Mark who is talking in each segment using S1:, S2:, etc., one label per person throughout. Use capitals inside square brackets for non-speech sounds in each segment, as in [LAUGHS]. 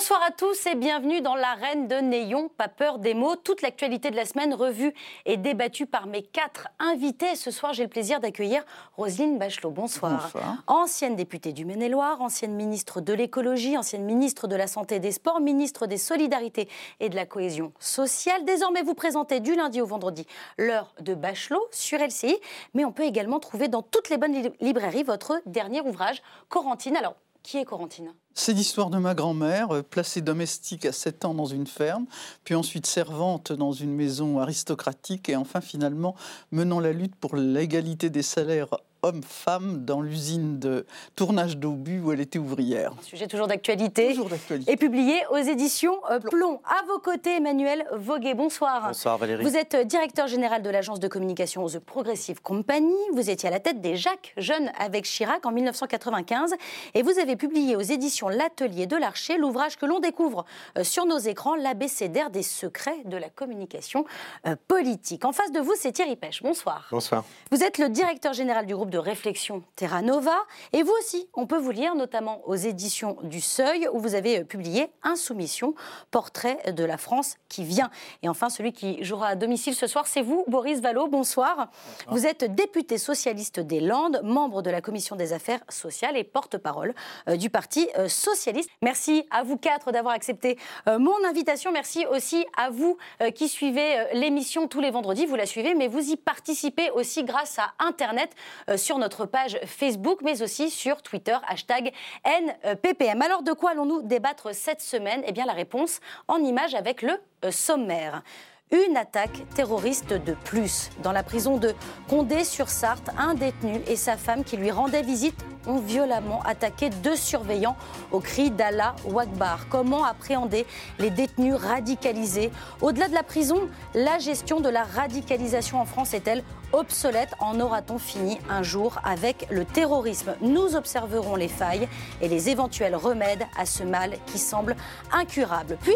S1: Bonsoir à tous et bienvenue dans l'arène de Néon, pas peur des mots. Toute l'actualité de la semaine revue et débattue par mes quatre invités. Ce soir, j'ai le plaisir d'accueillir Roselyne Bachelot. Bonsoir. Ancienne députée du Maine-et-Loire, ancienne ministre de l'écologie, ancienne ministre de la Santé et des Sports, ministre des Solidarités et de la Cohésion sociale. Désormais, vous présentez du lundi au vendredi l'heure de Bachelot sur LCI, mais on peut également trouver dans toutes les bonnes librairies votre dernier ouvrage, Corentine. Alors, qui est Corentine
S2: c'est l'histoire de ma grand-mère, euh, placée domestique à 7 ans dans une ferme, puis ensuite servante dans une maison aristocratique et enfin finalement menant la lutte pour l'égalité des salaires homme-femme dans l'usine de tournage d'obus où elle était ouvrière.
S1: sujet toujours d'actualité. Et publié aux éditions euh, Plomb. À vos côtés, Emmanuel Voguet. Bonsoir.
S3: Bonsoir Valérie.
S1: Vous êtes euh, directeur général de l'agence de communication The Progressive Company. Vous étiez à la tête des Jacques Jeunes avec Chirac en 1995. Et vous avez publié aux éditions L'Atelier de l'Archer l'ouvrage que l'on découvre euh, sur nos écrans, l'ABCDR des secrets de la communication politique. En face de vous, c'est Thierry Pêche. Bonsoir.
S3: Bonsoir.
S1: Vous êtes le directeur général du groupe de réflexion Terra Nova. Et vous aussi, on peut vous lire notamment aux éditions du Seuil, où vous avez euh, publié Insoumission, portrait de la France qui vient. Et enfin, celui qui jouera à domicile ce soir, c'est vous, Boris Vallot. Bonsoir. Vous êtes député socialiste des Landes, membre de la commission des affaires sociales et porte-parole euh, du Parti euh, socialiste. Merci à vous quatre d'avoir accepté mon invitation. Merci aussi à vous qui suivez l'émission tous les vendredis. Vous la suivez, mais vous y participez aussi grâce à Internet sur notre page Facebook, mais aussi sur Twitter, hashtag NPPM. Alors de quoi allons-nous débattre cette semaine? Eh bien la réponse en image avec le euh, sommaire une attaque terroriste de plus. Dans la prison de Condé-sur-Sarthe, un détenu et sa femme qui lui rendaient visite ont violemment attaqué deux surveillants au cri d'Allah Wakbar. Comment appréhender les détenus radicalisés? Au-delà de la prison, la gestion de la radicalisation en France est-elle obsolète En aura-t-on fini un jour avec le terrorisme Nous observerons les failles et les éventuels remèdes à ce mal qui semble incurable. Puis,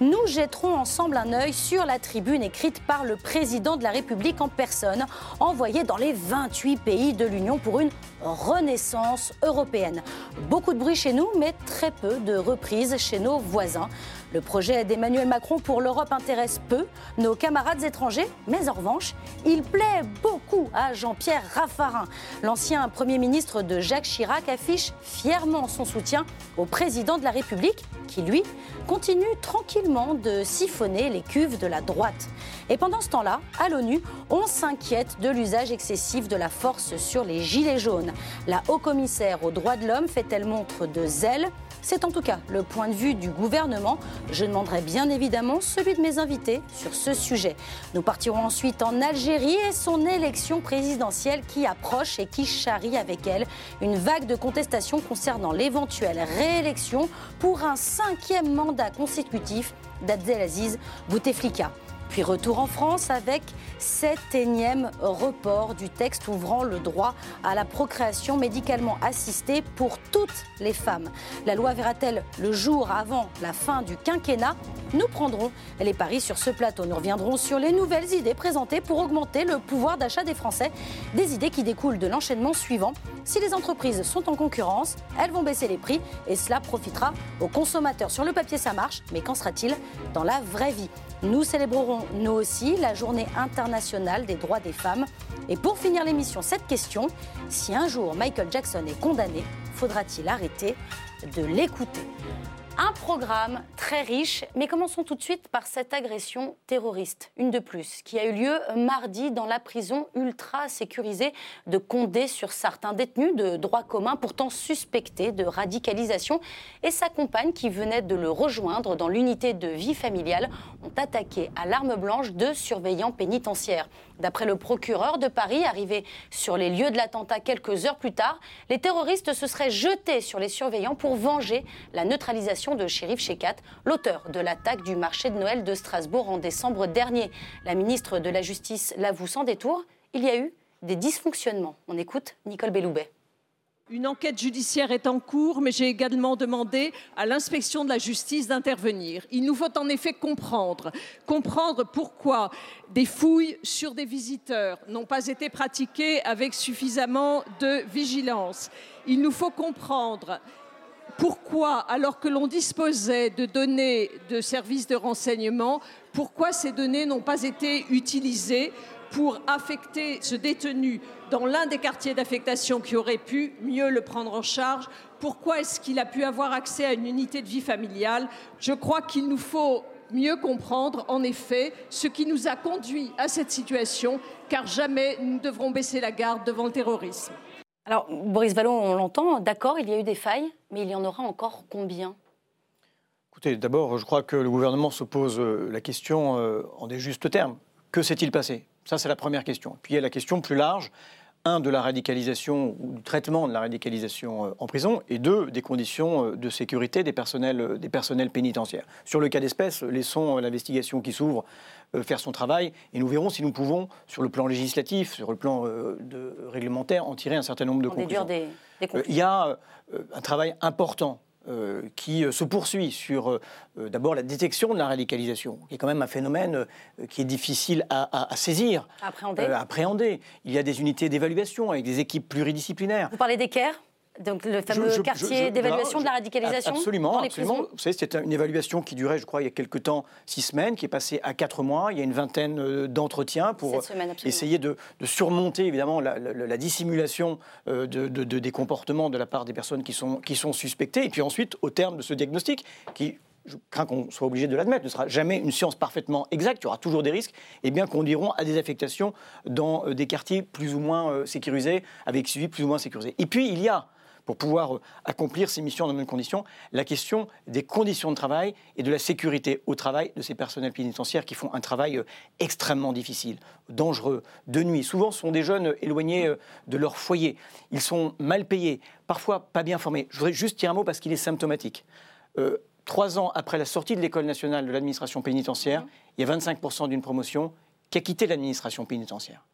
S1: nous jetterons ensemble un œil sur la tribune écrite par le président de la République en personne, envoyée dans les 28 pays de l'Union pour une renaissance européenne. Beaucoup de bruit chez nous, mais très peu de reprises chez nos voisins. Le projet d'Emmanuel Macron pour l'Europe intéresse peu nos camarades étrangers, mais en revanche, il plaît beaucoup à Jean-Pierre Raffarin. L'ancien Premier ministre de Jacques Chirac affiche fièrement son soutien au président de la République, qui lui continue tranquillement de siphonner les cuves de la droite. Et pendant ce temps-là, à l'ONU, on s'inquiète de l'usage excessif de la force sur les gilets jaunes. La haut-commissaire aux droits de l'homme fait-elle montre de zèle c'est en tout cas le point de vue du gouvernement. Je demanderai bien évidemment celui de mes invités sur ce sujet. Nous partirons ensuite en Algérie et son élection présidentielle qui approche et qui charrie avec elle une vague de contestation concernant l'éventuelle réélection pour un cinquième mandat consécutif d'Abdelaziz Bouteflika. Puis retour en France avec cet énième report du texte ouvrant le droit à la procréation médicalement assistée pour toutes les femmes. La loi verra-t-elle le jour avant la fin du quinquennat? Nous prendrons les paris sur ce plateau. Nous reviendrons sur les nouvelles idées présentées pour augmenter le pouvoir d'achat des Français. Des idées qui découlent de l'enchaînement suivant. Si les entreprises sont en concurrence, elles vont baisser les prix et cela profitera aux consommateurs. Sur le papier, ça marche, mais qu'en sera-t-il dans la vraie vie? Nous célébrerons, nous aussi, la journée internationale des droits des femmes. Et pour finir l'émission, cette question, si un jour Michael Jackson est condamné, faudra-t-il arrêter de l'écouter? Un programme très riche, mais commençons tout de suite par cette agression terroriste, une de plus, qui a eu lieu mardi dans la prison ultra sécurisée de Condé sur certains détenus de droit commun, pourtant suspectés de radicalisation, et sa compagne qui venait de le rejoindre dans l'unité de vie familiale ont attaqué à l'arme blanche deux surveillants pénitentiaires. D'après le procureur de Paris, arrivé sur les lieux de l'attentat quelques heures plus tard, les terroristes se seraient jetés sur les surveillants pour venger la neutralisation de Shérif Shekat, l'auteur de l'attaque du marché de Noël de Strasbourg en décembre dernier. La ministre de la Justice l'avoue sans détour, il y a eu des dysfonctionnements. On écoute Nicole Belloubet.
S4: Une enquête judiciaire est en cours, mais j'ai également demandé à l'inspection de la justice d'intervenir. Il nous faut en effet comprendre, comprendre pourquoi des fouilles sur des visiteurs n'ont pas été pratiquées avec suffisamment de vigilance. Il nous faut comprendre pourquoi, alors que l'on disposait de données de services de renseignement, pourquoi ces données n'ont pas été utilisées pour affecter ce détenu dans l'un des quartiers d'affectation qui aurait pu mieux le prendre en charge Pourquoi est-ce qu'il a pu avoir accès à une unité de vie familiale? Je crois qu'il nous faut mieux comprendre en effet ce qui nous a conduit à cette situation, car jamais nous ne devrons baisser la garde devant le terrorisme.
S1: Alors, Boris Vallon, on l'entend, d'accord, il y a eu des failles, mais il y en aura encore combien?
S3: Écoutez, d'abord, je crois que le gouvernement se pose euh, la question euh, en des justes termes. Que s'est-il passé? Ça, c'est la première question. Puis il y a la question plus large un, de la radicalisation ou du traitement de la radicalisation euh, en prison, et deux, des conditions de sécurité des personnels, des personnels pénitentiaires. Sur le cas d'espèce, laissons l'investigation qui s'ouvre faire son travail, et nous verrons si nous pouvons, sur le plan législatif, sur le plan de, réglementaire, en tirer un certain nombre de conclusions.
S1: Des, des
S3: il y a un travail important euh, qui euh, se poursuit sur euh, d'abord la détection de la radicalisation, qui est quand même un phénomène qui est difficile à, saisir,
S1: à
S3: appréhender. Il y a des unités d'évaluation avec des équipes pluridisciplinaires.
S1: Vous parlez CAIR donc le fameux quartier d'évaluation de la radicalisation
S3: Absolument, absolument. Vous savez, c'était une évaluation qui durait, je crois, il y a quelques temps, six semaines, qui est passée à quatre mois. Il y a une vingtaine euh, d'entretiens pour essayer de, surmonter, évidemment, la, dissimulation euh, de, des comportements de la part des personnes qui sont, qui sont suspectées. Et puis ensuite, au terme de ce diagnostic, qui je crains qu'on soit obligé de l'admettre, ne sera jamais une science parfaitement exacte, il y aura toujours des risques, et bien conduiront à des affectations dans euh, des quartiers plus ou moins sécurisés, avec suivi plus ou moins sécurisé. Et puis, il y a pour pouvoir euh, accomplir ces missions dans de bonnes conditions, la question des conditions de travail et de la sécurité au travail de ces personnels pénitentiaires qui font un travail euh, extrêmement difficile, dangereux, de nuit. Souvent, ce sont des jeunes éloignés euh, de leur foyer. Ils sont mal payés, parfois pas bien formés. Je voudrais juste dire un mot parce qu'il est symptomatique. trois ans après la sortie de l'École nationale de l'administration pénitentiaire, il y a 25% d'une promotion qui a quitté l'administration pénitentiaire.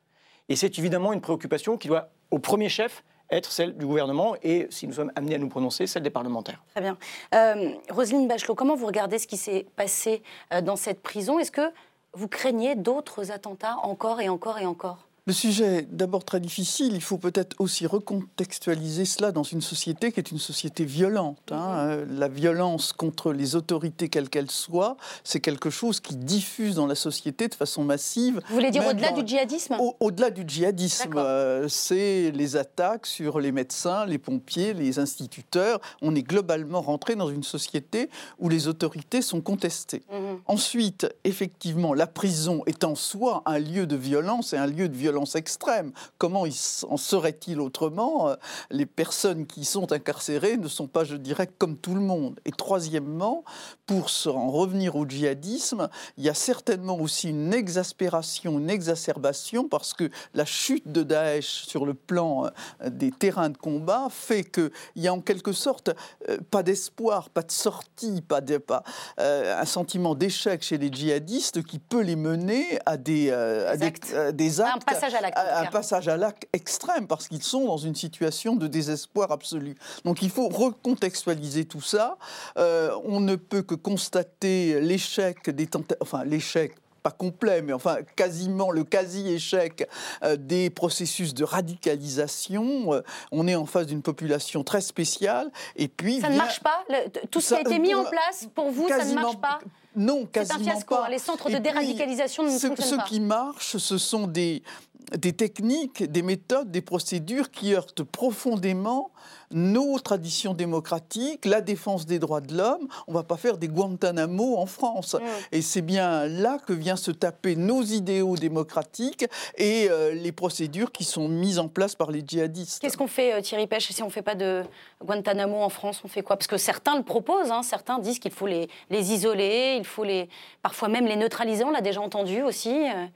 S3: Et c'est évidemment une préoccupation qui doit, au premier chef, être celle du gouvernement et, si nous sommes amenés à nous prononcer, celle des parlementaires.
S1: Très bien. Euh, Roselyne Bachelot, comment vous regardez ce qui s'est passé euh, dans cette prison? Est-ce que vous craignez d'autres attentats encore et encore et encore?
S2: Le sujet est d'abord très difficile. Il faut peut-être aussi recontextualiser cela dans une société qui est une société violente. Hein. Mhm. La violence contre les autorités, quelles qu'elles soient, c'est quelque chose qui diffuse dans la société de façon massive.
S1: Vous voulez dire au-delà du djihadisme?
S2: Au-delà du djihadisme, euh, c'est les attaques sur les médecins, les pompiers, les instituteurs. On est globalement rentré dans une société où les autorités sont contestées. Mhm. Ensuite, effectivement, la prison est en soi un lieu de violence et un lieu de violence extrême. Comment en serait-il autrement euh, Les personnes qui sont incarcérées ne sont pas, je dirais, comme tout le monde. Et troisièmement, pour en revenir au djihadisme, il y a certainement aussi une exaspération, une exacerbation, parce que la chute de Daesh sur le plan euh, des terrains de combat fait qu'il y a en quelque sorte euh, pas d'espoir, pas de sortie, pas, de, pas un sentiment d'échec chez les djihadistes qui peut les mener à des, à des, des actes
S1: un
S2: passage à l'acte extrême, parce qu'ils sont dans une situation de désespoir absolu. Donc il faut recontextualiser tout ça. Euh, on ne peut que constater l'échec des tentatives, enfin l'échec pas complet, mais enfin quasiment le quasi-échec euh, des processus de radicalisation. Euh, on est en face d'une population très spéciale. Et puis
S1: ça ne marche pas. tout ce qui a été mis en place pour vous, ça ne marche pas.
S2: Non, quasiment
S1: un fiasco.
S2: pas.
S1: Les centres de déradicalisation ne fonctionnent
S2: pas. Ce qui marche, ce sont des, des techniques, des méthodes, des procédures qui heurtent profondément nos traditions démocratiques, la défense des droits de l'homme. On ne va pas faire des Guantanamo en France. Mm. Et c'est bien là que vient se taper nos idéaux démocratiques et euh, les procédures qui sont mises en place par les djihadistes.
S1: Qu'est-ce qu'on fait, euh, Thierry Pêche, si on ne fait pas de Guantanamo en France On fait quoi? Parce que certains le proposent, hein. certains disent qu'il faut les, les, isoler, il faut les, parfois même les neutraliser, on l'a déjà entendu aussi. Euh.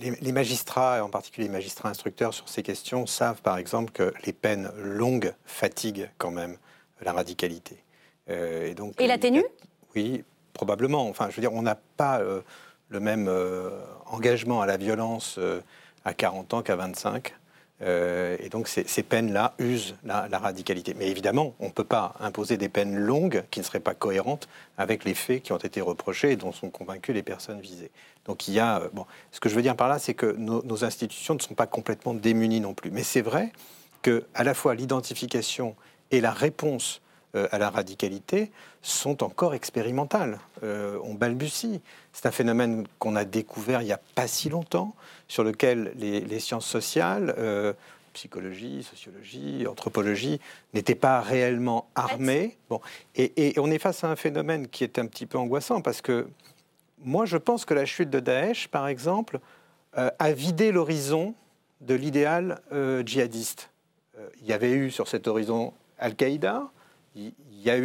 S5: Les, les magistrats, en particulier les magistrats instructeurs sur ces questions, savent par exemple que les peines longues fatiguent quand même la radicalité.
S1: Euh, et donc, et la tenue
S5: Oui, probablement. Enfin, je veux dire, on n'a pas euh, le même euh, engagement à la violence à 40 ans qu'à 25. Et donc ces, peines-là usent la, radicalité. Mais évidemment, on ne peut pas imposer des peines longues qui ne seraient pas cohérentes avec les faits qui ont été reprochés et dont sont convaincues les personnes visées. Donc il y a... bon, ce que je veux dire par là, c'est que nos, institutions ne sont pas complètement démunies non plus. Mais c'est vrai que à la fois l'identification et la réponse à la radicalité sont encore expérimentales. on balbutie. C'est un phénomène qu'on a découvert il n'y a pas si longtemps, sur lequel les, sciences sociales, psychologie, sociologie, anthropologie, n'étaient pas réellement armées. Bon, et, on est face à un phénomène qui est un petit peu angoissant parce que moi, je pense que la chute de Daesh, par exemple, a vidé l'horizon de l'idéal djihadiste. il y avait eu sur cet horizon Al-Qaïda, il y a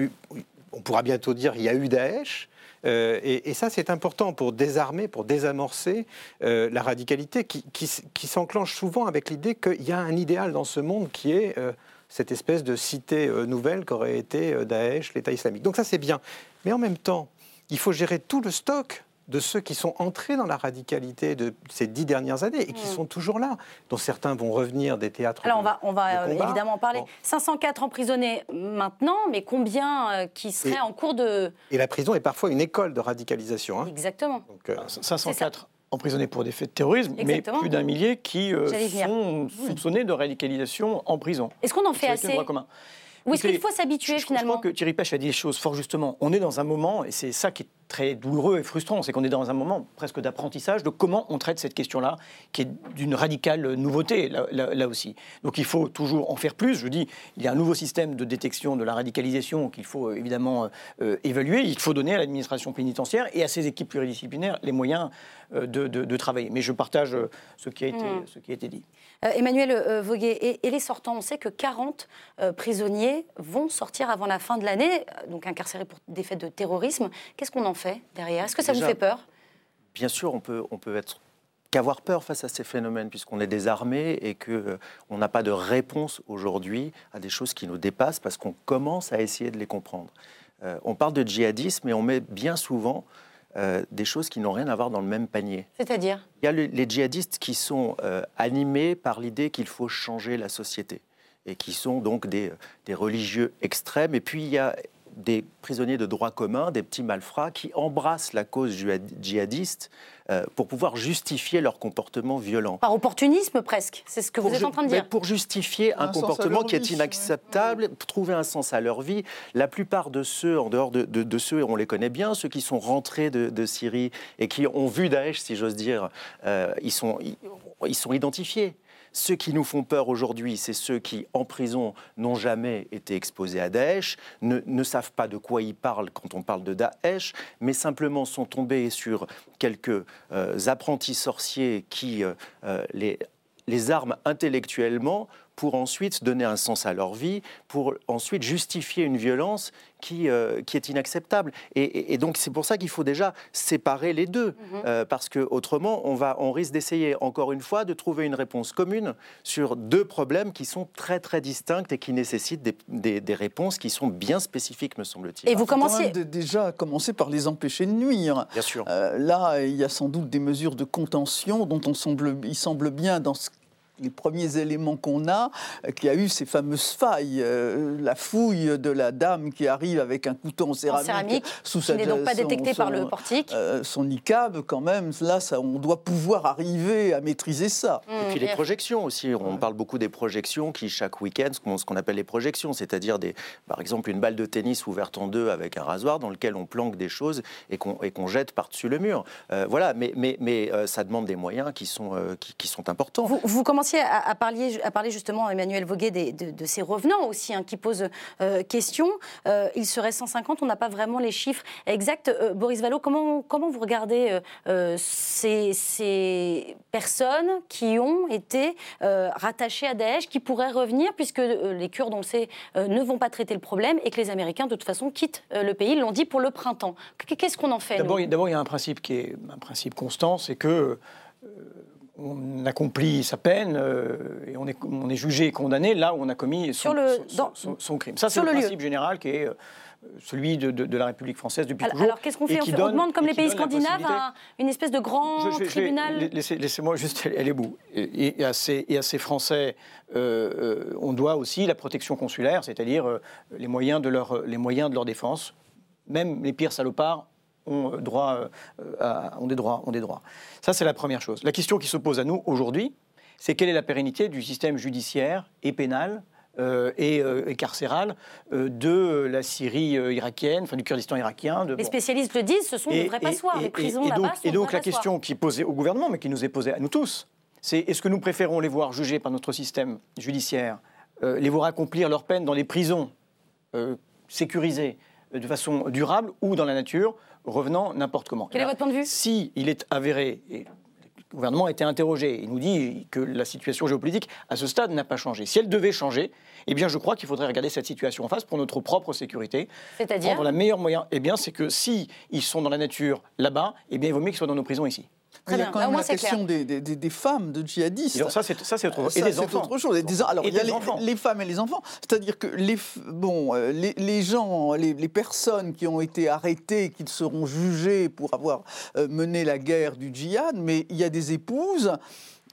S5: on pourra bientôt dire, il y a eu Daesh. Euh, et, ça, c'est important pour désarmer, pour désamorcer euh, la radicalité qui, s'enclenche souvent avec l'idée qu'il y a un idéal dans ce monde qui est euh, cette espèce de cité nouvelle qu'aurait été Daesh, l'État islamique. Donc ça, c'est bien. Mais en même temps, il faut gérer tout le stock de ceux qui sont entrés dans la radicalité de ces dix dernières années et qui mm. sont toujours là, dont certains vont revenir des théâtres.
S1: Alors on va, on va euh, évidemment en parler. 504 emprisonnés maintenant, mais combien euh, qui seraient en cours de...
S5: Et la prison est parfois une école de radicalisation.
S1: Hein. Exactement.
S3: Donc, 504 euh, emprisonnés pour des faits de terrorisme, mais plus d'un millier qui sont soupçonnés de radicalisation en prison.
S1: Est-ce qu'on en fait assez ou est-ce qu'il faut s'habituer finalement
S3: Je crois que Thierry Pêche a dit les choses fort justement. On est dans un moment, et c'est ça qui est très douloureux et frustrant, c'est qu'on est dans un moment presque d'apprentissage de comment on traite cette question-là, qui est d'une radicale nouveauté, là, aussi. Donc il faut toujours en faire plus. Je dis, il y a un nouveau système de détection de la radicalisation qu'il faut euh, évidemment euh, évaluer. Il faut donner à l'administration pénitentiaire et à ses équipes pluridisciplinaires les moyens euh, de, travailler. Mais je partage ce qui a été, mmh. ce qui a été dit.
S1: Emmanuel Voguet, et, les sortants, on sait que 40 prisonniers vont sortir avant la fin de l'année, donc incarcérés pour des faits de terrorisme. Qu'est-ce qu'on en fait derrière? Est-ce que ça vous fait peur?
S6: Bien sûr, on peut, on peut être qu'avoir peur face à ces phénomènes, puisqu'on est désarmé et qu'on euh, on n'a pas de réponse aujourd'hui à des choses qui nous dépassent, parce qu'on commence à essayer de les comprendre. Euh, on parle de djihadisme, mais on met bien souvent euh, des choses qui n'ont rien à voir dans le même panier.
S1: C'est-à-dire
S6: Il y a les djihadistes qui sont animés par l'idée qu'il faut changer la société et qui sont donc des, des religieux extrêmes. Et puis il y a des prisonniers de droit commun, des petits malfrats, qui embrassent la cause djihadiste euh, pour pouvoir justifier leur comportement violent.
S1: Par opportunisme presque, c'est ce que vous êtes en train de dire.
S6: Pour justifier un, comportement qui est inacceptable, pour trouver un sens à leur vie. La plupart de ceux, en dehors de, de, ceux, on les connaît bien, ceux qui sont rentrés de, Syrie et qui ont vu Daesh, si j'ose dire, euh, ils, sont, ils sont identifiés. Ceux qui nous font peur aujourd'hui, c'est ceux qui, en prison, n'ont jamais été exposés à Daesh, ne, savent pas de quoi ils parlent quand on parle de Daesh, mais simplement sont tombés sur quelques euh, apprentis sorciers qui euh, euh, les, les arment intellectuellement pour ensuite donner un sens à leur vie, pour ensuite justifier une violence qui, euh, qui est inacceptable. Et, donc c'est pour ça qu'il faut déjà séparer les deux, mhm. euh, parce que autrement on, va, on risque d'essayer encore une fois de trouver une réponse commune sur deux problèmes qui sont très très distincts et qui nécessitent des, des, réponses qui sont bien spécifiques, me semble-t-il.
S2: Et vous commencez déjà commencer par les empêcher de nuire.
S6: Bien sûr.
S2: Euh, là, il y a sans doute des mesures de contention dont on semble, il semble bien dans ce les premiers éléments qu'on a, euh, qui a eu ces fameuses failles, euh, la fouille de la dame qui arrive avec un couteau en céramique,
S1: sous qui n'est donc pas détecté par le portique.
S2: Euh, son niqab, quand même, là, ça, on doit pouvoir arriver à maîtriser ça.
S6: Et puis les projections aussi, on parle beaucoup des projections qui, chaque week-end, ce qu'on appelle les projections, c'est-à-dire, des, par exemple, une balle de tennis ouverte en deux avec un rasoir dans lequel on planque des choses et qu'on jette par-dessus le mur. voilà, mais, mais, mais ça demande des moyens qui sont, qui, sont importants.
S1: Vous, vous commencez à, parler, à parler justement, Emmanuel Voguet, de, ces revenants aussi, hein, qui posent euh, question. Euh, il serait 150, on n'a pas vraiment les chiffres exacts. Euh, Boris Vallot, comment, vous regardez ces, ces, personnes qui ont été rattachées à Daesh, qui pourraient revenir, puisque les Kurdes, on le sait, ne vont pas traiter le problème et que les Américains, de toute façon, quittent le pays, ils l'ont dit pour le printemps. Qu'est-ce qu'on en fait
S3: D'abord, il y a un principe qui est un principe constant, c'est que on accomplit sa peine euh, et on est, on est, jugé et condamné là où on a commis son, son, crime. Ça, c'est le, principe général qui est euh, celui de, la République française depuis toujours.
S1: Alors qu'est-ce qu'on fait, on, demande, comme les pays scandinaves, une espèce de grand tribunal
S3: Laissez-moi juste aller au bout. Et, à ces, et, à ces, Français, euh, on doit aussi la protection consulaire, c'est-à-dire les, moyens de leur, les moyens de leur défense. Même les pires salopards ont, euh, droit euh, ont, des droits, ont des droits. Ça, c'est la première chose. La question qui se pose à nous aujourd'hui, c'est quelle est la pérennité du système judiciaire et pénal et, carcérale de la Syrie irakienne, enfin du Kurdistan irakien.
S1: les spécialistes le disent, ce sont des vrais passoires. les prisons là-bas
S3: Et donc la question qui est posée au gouvernement, mais qui nous est posée à nous tous, c'est est-ce que nous préférons les voir jugés par notre système judiciaire, les voir accomplir leur peine dans les prisons sécurisées de façon durable ou dans la nature, revenant n'importe comment.
S1: Quel est votre point de vue?
S3: Si il est avéré, et le gouvernement a été interrogé, il nous dit que la situation géopolitique à ce stade n'a pas changé. Si elle devait changer, eh bien je crois qu'il faudrait regarder cette situation en face pour notre propre sécurité.
S1: C'est-à-dire?
S3: Prendre la meilleure moyen, eh bien c'est que si ils sont dans la nature là-bas, eh bien il vaut mieux qu'ils soient dans nos prisons ici.
S2: Il y a quand même la question des, des, femmes de djihadistes.
S3: ça, c'est autre, et des enfants.
S2: autre chose. alors, il y a les, femmes et les enfants. C'est-à-dire que les, bon, euh, les, gens, les, personnes qui ont été arrêtées, qui seront jugées pour avoir euh, mené la guerre du djihad, mais il y a des épouses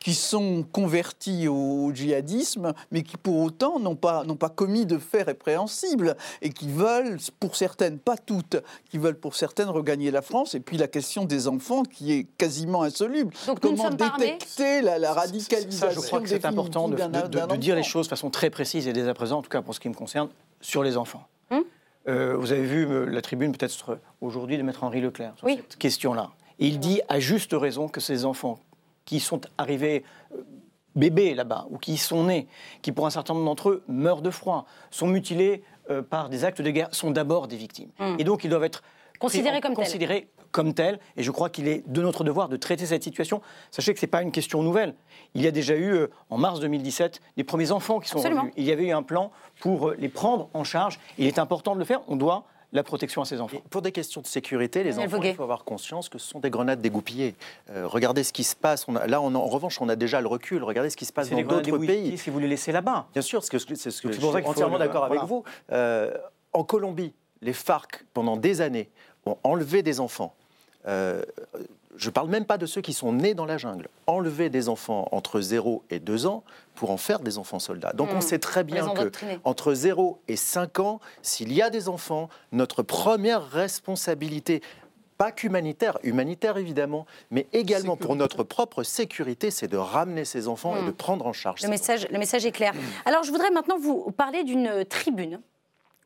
S2: qui sont convertis au djihadisme, mais qui pour autant n'ont pas, n'ont pas commis de faits répréhensibles et qui veulent, pour certaines, pas toutes, qui veulent pour certaines regagner la France. Et puis la question des enfants qui est quasiment insoluble.
S1: Donc,
S2: Comment détecter la, radicalisation
S3: ça, Je crois que c'est important de, de, dire les choses de façon très précise et dès à présent, en tout cas pour ce qui me concerne, sur les enfants. Hum euh, vous avez vu euh, la tribune peut-être aujourd'hui de Maître Henri Leclerc sur cette question-là. il dit à juste raison que ces enfants qui sont arrivés euh, bébés là-bas ou qui y sont nés, qui pour un certain nombre d'entre eux meurent de froid, sont mutilés euh, par des actes de guerre, sont d'abord des victimes. Hmm. Et donc ils doivent être
S1: considérés comme
S3: considérés comme tels. Et je crois qu'il est de notre devoir de traiter cette situation. Sachez que ce n'est pas une question nouvelle. Il y a déjà eu, euh, en mars 2017, des premiers enfants qui sont revenus. Il y avait eu un plan pour les prendre en charge. Il est important de le faire. On doit la protection à ses enfants.
S6: pour des questions de sécurité, les enfants, il faut avoir conscience que ce sont des grenades dégoupillées. Euh, regardez ce qui se passe. là, en revanche, on a déjà le recul. Regardez ce qui se passe dans d'autres pays.
S3: Si vous les laissez là-bas.
S6: Bien sûr, c'est ce que, ce que je suis entièrement d'accord avec vous. Euh, en Colombie, les FARC, pendant des années, ont enlevé des enfants. Euh, je ne parle même pas de ceux qui sont nés dans la jungle, enlever des enfants entre 0 et 2 ans pour en faire des enfants soldats. Donc on hmm. sait très bien que entre 0 et 5 ans, s'il y a des enfants, notre première responsabilité, pas qu'humanitaire, humanitaire évidemment, mais également pour notre propre sécurité, c'est de ramener ces enfants et de hmm. prendre en charge.
S1: Le message, le message est clair. Alors je voudrais maintenant vous parler d'une tribune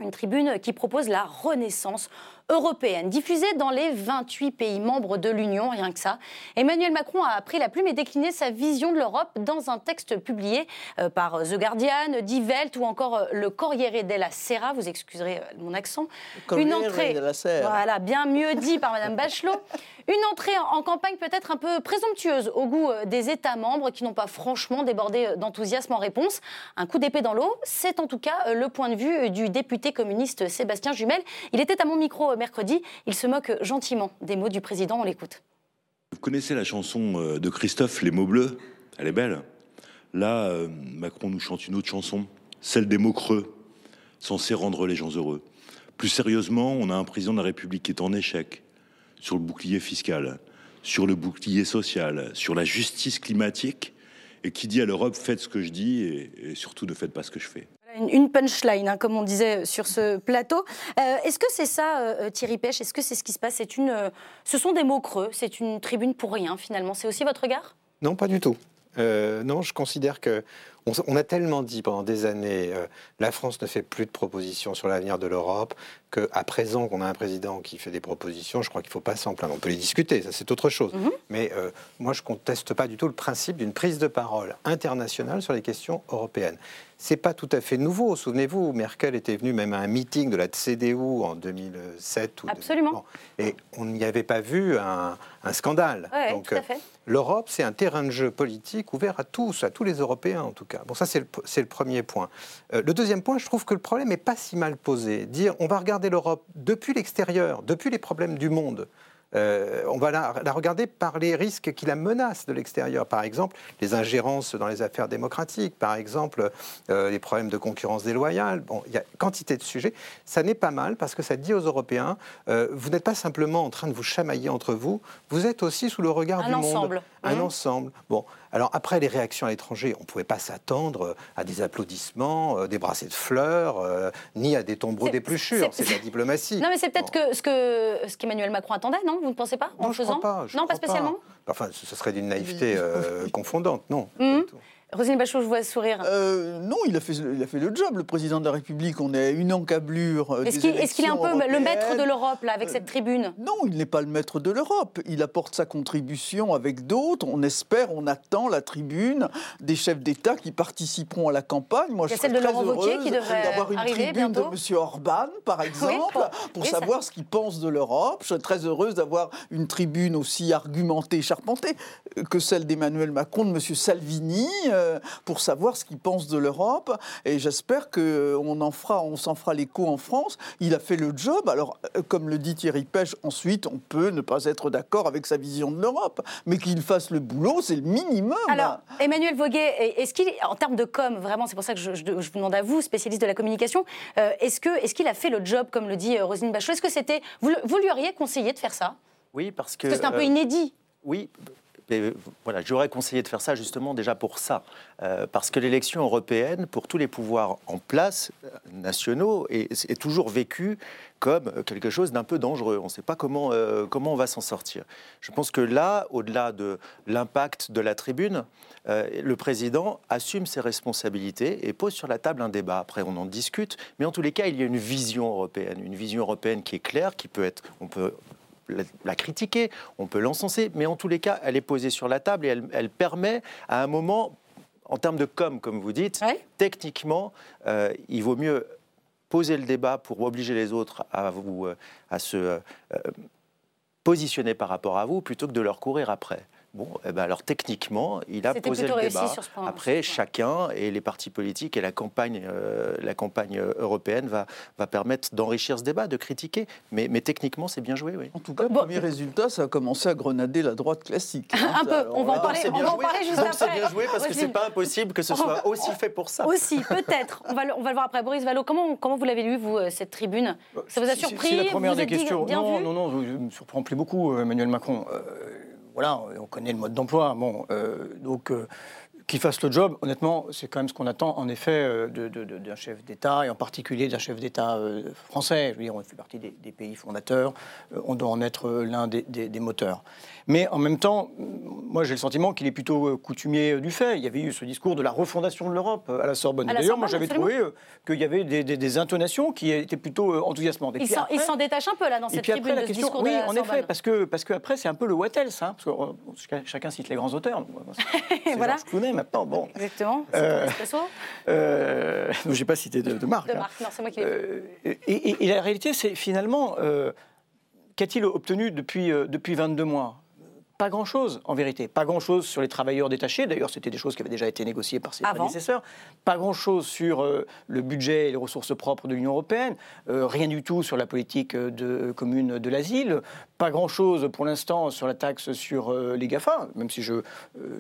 S1: une tribune qui propose la renaissance européenne, diffusée dans les 28 pays membres de l'Union, rien que ça. Emmanuel Macron a pris la plume et décliné sa vision de l'Europe dans un texte publié euh, par The Guardian, Die Welt ou encore euh, le Corriere della Sera, vous excuserez euh, mon accent.
S2: Une entrée,
S1: voilà, bien mieux dit par Madame Bachelot. Une entrée en campagne peut-être un peu présomptueuse au goût des États membres qui n'ont pas franchement débordé d'enthousiasme en réponse. Un coup d'épée dans l'eau, c'est en tout cas le point de vue du député communiste Sébastien Jumel. Il était à mon micro mercredi. Il se moque gentiment des mots du président. On l'écoute.
S7: Vous connaissez la chanson euh, de Christophe, Les mots bleus? Elle est belle. Là, euh, Macron nous chante une autre chanson, celle des mots creux, censée rendre les gens heureux. Plus sérieusement, on a un président de la République qui est en échec sur le bouclier fiscal, sur le bouclier social, sur la justice climatique, et qui dit à l'Europe faites ce que je dis et surtout ne faites pas ce que je fais
S1: une punchline, hein, comme on disait sur ce plateau. Euh, est-ce que c'est ça, euh, Thierry Pêche? Est-ce que c'est ce qui se passe? C'est une, euh, Ce sont des mots creux, c'est une tribune pour rien finalement. C'est aussi votre regard?
S5: Non, pas du tout. non, je considère que on, a tellement dit pendant des années, la France ne fait plus de propositions sur l'avenir de l'Europe, qu'à présent qu'on a un président qui fait des propositions, je crois qu'il ne faut pas s'en plaindre. On peut les discuter, ça c'est autre chose. Mhm. Mais moi, je ne conteste pas du tout le principe d'une prise de parole internationale sur les questions européennes c'est pas tout à fait nouveau. Souvenez-vous, Merkel était venue même à un meeting de la CDU en 2007.
S1: Ou Absolument.
S5: Et on n'y avait pas vu un, scandale.
S1: Donc, euh,
S5: l'Europe, c'est un terrain de jeu politique ouvert à tous, à tous les Européens en tout cas. Bon, ça, c'est le, premier point. Euh, le deuxième point, je trouve que le problème n'est pas si mal posé. Dire, on va regarder l'Europe depuis l'extérieur, depuis les problèmes du monde. Euh, on va la, regarder par les risques qui la menacent de l'extérieur. Par exemple, les ingérences dans les affaires démocratiques, par exemple, euh, les problèmes de concurrence déloyale. Bon, il y a quantité de sujets. Ça n'est pas mal parce que ça dit aux Européens, euh, vous n'êtes pas simplement en train de vous chamailler entre vous, vous êtes aussi sous le regard
S1: du
S5: monde. Un
S1: mmh.
S5: ensemble. Bon, alors après les réactions à l'étranger, on ne pouvait pas s'attendre à des applaudissements, des brassées de fleurs, ni à des tombeaux d'épluchures. C'est la diplomatie.
S1: Non, mais c'est peut-être que ce que ce qu'Emmanuel Macron attendait, non? Vous ne pensez pas
S5: en
S1: faisant
S5: pas,
S1: Non, pas spécialement?
S5: Enfin, ce serait d'une naïveté euh, [LAUGHS] confondante, non.
S1: Mmh. Rosine Bachot, je vois sourire.
S2: Euh, non, il a, fait, il a fait le job, le président de la République. On est une encablure. Euh,
S1: est-ce qu'il est, un peu le maître de l'Europe, là, avec cette euh, tribune?
S2: Non, il n'est pas le maître de l'Europe. Il apporte sa contribution avec d'autres. On espère, on attend la tribune des chefs d'État qui participeront à la campagne.
S1: Moi, il y a je celle de Laurent Wauquiez qui devrait d'avoir une tribune
S2: de M. Orban, par exemple, pour, savoir ce qu'il pense de l'Europe. Je serais très heureuse d'avoir une tribune aussi argumentée, charpentée que celle d'Emmanuel Macron, de M. Salvini. Euh, pour savoir ce qu'il pense de l'Europe. Et j'espère qu'on en fera, on s'en fera l'écho en France. Il a fait le job. Alors, euh, comme le dit Thierry Pêche, ensuite, on peut ne pas être d'accord avec sa vision de l'Europe, mais qu'il fasse le boulot, c'est le minimum.
S1: Alors, Emmanuel Voguet, est-ce qu'il, en termes de com, vraiment, c'est pour ça que je, vous demande à vous, spécialiste de la communication, euh, est-ce que, est-ce qu'il a fait le job, comme le dit Roselyne Bachelot? Est-ce que c'était, vous, vous, lui auriez conseillé de faire ça?
S6: Oui, parce que.
S1: Parce que c'est un peu inédit.
S6: Oui, voilà, j'aurais conseillé de faire ça justement déjà pour ça, euh, parce que l'élection européenne, pour tous les pouvoirs en place euh, nationaux, est, toujours vécue comme quelque chose d'un peu dangereux. On ne sait pas comment, euh, comment on va s'en sortir. Je pense que là, au-delà de l'impact de la tribune, le président assume ses responsabilités et pose sur la table un débat. Après, on en discute, mais en tous les cas, il y a une vision européenne, une vision européenne qui est claire, qui peut être, on peut la, critiquer, on peut l'encenser, mais en tous les cas, elle est posée sur la table et elle, permet à un moment, en termes de com, comme vous dites, techniquement, euh, il vaut mieux poser le débat pour obliger les autres à, vous, euh, à se euh, positionner par rapport à vous plutôt que de leur courir après. Bon, eh ben alors techniquement, il a posé le débat. Après, chacun et les partis politiques et la campagne, euh, la campagne européenne va, va permettre d'enrichir ce débat, de critiquer. Mais, mais techniquement, c'est bien joué, oui.
S2: En tout cas, le premier résultat, ça a commencé à grenader la droite classique.
S1: Hein, Un peu. On va en parler, on va en parler juste
S6: Donc c'est bien joué parce que c'est pas impossible que ce soit aussi fait pour ça.
S1: Aussi, peut-être. On va, on va le voir après. Boris Vallot, comment, comment vous l'avez lu, vous, euh, cette tribune? Ça vous a surpris
S3: C'est la première des questions. non, non, non, je ne me surprends plus beaucoup, euh, Emmanuel Macron voilà, on connaît le mode d'emploi. Euh, donc euh, qu'il fasse le job, honnêtement, c'est quand même ce qu'on attend en effet euh, d'un chef d'État et en particulier d'un chef d'État français. Je veux dire, on fait partie des, pays fondateurs, on doit en être l'un des, moteurs. Mais en même temps, moi j'ai le sentiment qu'il est plutôt euh, coutumier euh, du fait. Il y avait eu ce discours de la refondation de l'Europe euh, à la Sorbonne. D'ailleurs, moi j'avais trouvé qu'il y avait des, intonations qui étaient plutôt enthousiasmantes.
S1: il s'en détache un peu là dans cette tribune
S3: la
S1: de
S3: question,
S1: discours
S3: Oui,
S1: de la
S3: en effet, parce que, parce que après c'est un peu le what else, hein, parce que chacun cite les grands auteurs. [LAUGHS] C'est voilà. Georges maintenant. Bon.
S1: Exactement. Euh,
S3: euh, j'ai pas cité de, de marque.
S1: De hein. marque, non, c'est moi qui l'ai
S3: et, et, la réalité, c'est finalement, qu'a-t-il obtenu depuis, depuis 22 mois? Pas grand-chose, en vérité. Pas grand-chose sur les travailleurs détachés. D'ailleurs, c'était des choses qui avaient déjà été négociées par ses prédécesseurs. Pas grand-chose sur euh, le budget et les ressources propres de l'Union européenne. Euh, rien du tout sur la politique de, commune de l'asile. Pas grand-chose pour l'instant sur la taxe sur euh, les GAFA, même si je,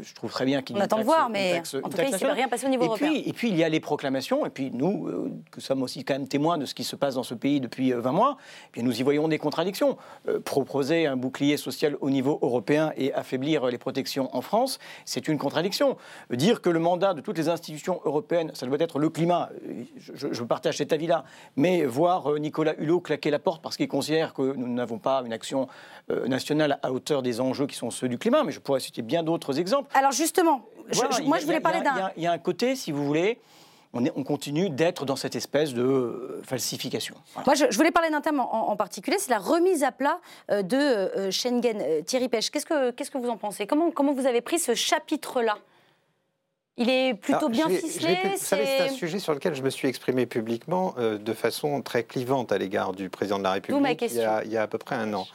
S3: je trouve très bien qu'il y
S1: ait On attend de voir, mais en tout cas, il ne s'est rien passé au niveau
S3: et
S1: européen.
S3: Puis, et puis, il y a les proclamations. Et puis, nous, qui sommes aussi quand même témoins de ce qui se passe dans ce pays depuis 20 mois, et eh nous y voyons des contradictions. proposer un bouclier social au niveau européen et affaiblir les protections en France, c'est une contradiction. Dire que le mandat de toutes les institutions européennes, ça doit être le climat, je, partage cet avis-là, mais voir euh, Nicolas Hulot claquer la porte parce qu'il considère que nous n'avons pas une action euh, nationale à hauteur des enjeux qui sont ceux du climat, mais je pourrais citer bien d'autres exemples.
S1: Alors justement, moi je voulais parler d'un...
S3: Il y a un côté, si vous voulez, on, continue d'être dans cette espèce de euh, falsification.
S1: Moi, je, voulais parler d'un thème en, particulier, c'est la remise à plat euh, de euh, Schengen. Thierry Pêche, qu'est-ce que, qu'est-ce que vous en pensez? Comment, comment vous avez pris ce chapitre-là? Il est plutôt bien ficelé.
S5: Vous savez, c'est un sujet sur lequel je me suis exprimé publiquement de façon très clivante à l'égard du président de la République
S1: il y, a,
S5: il y, a, à peu près un an,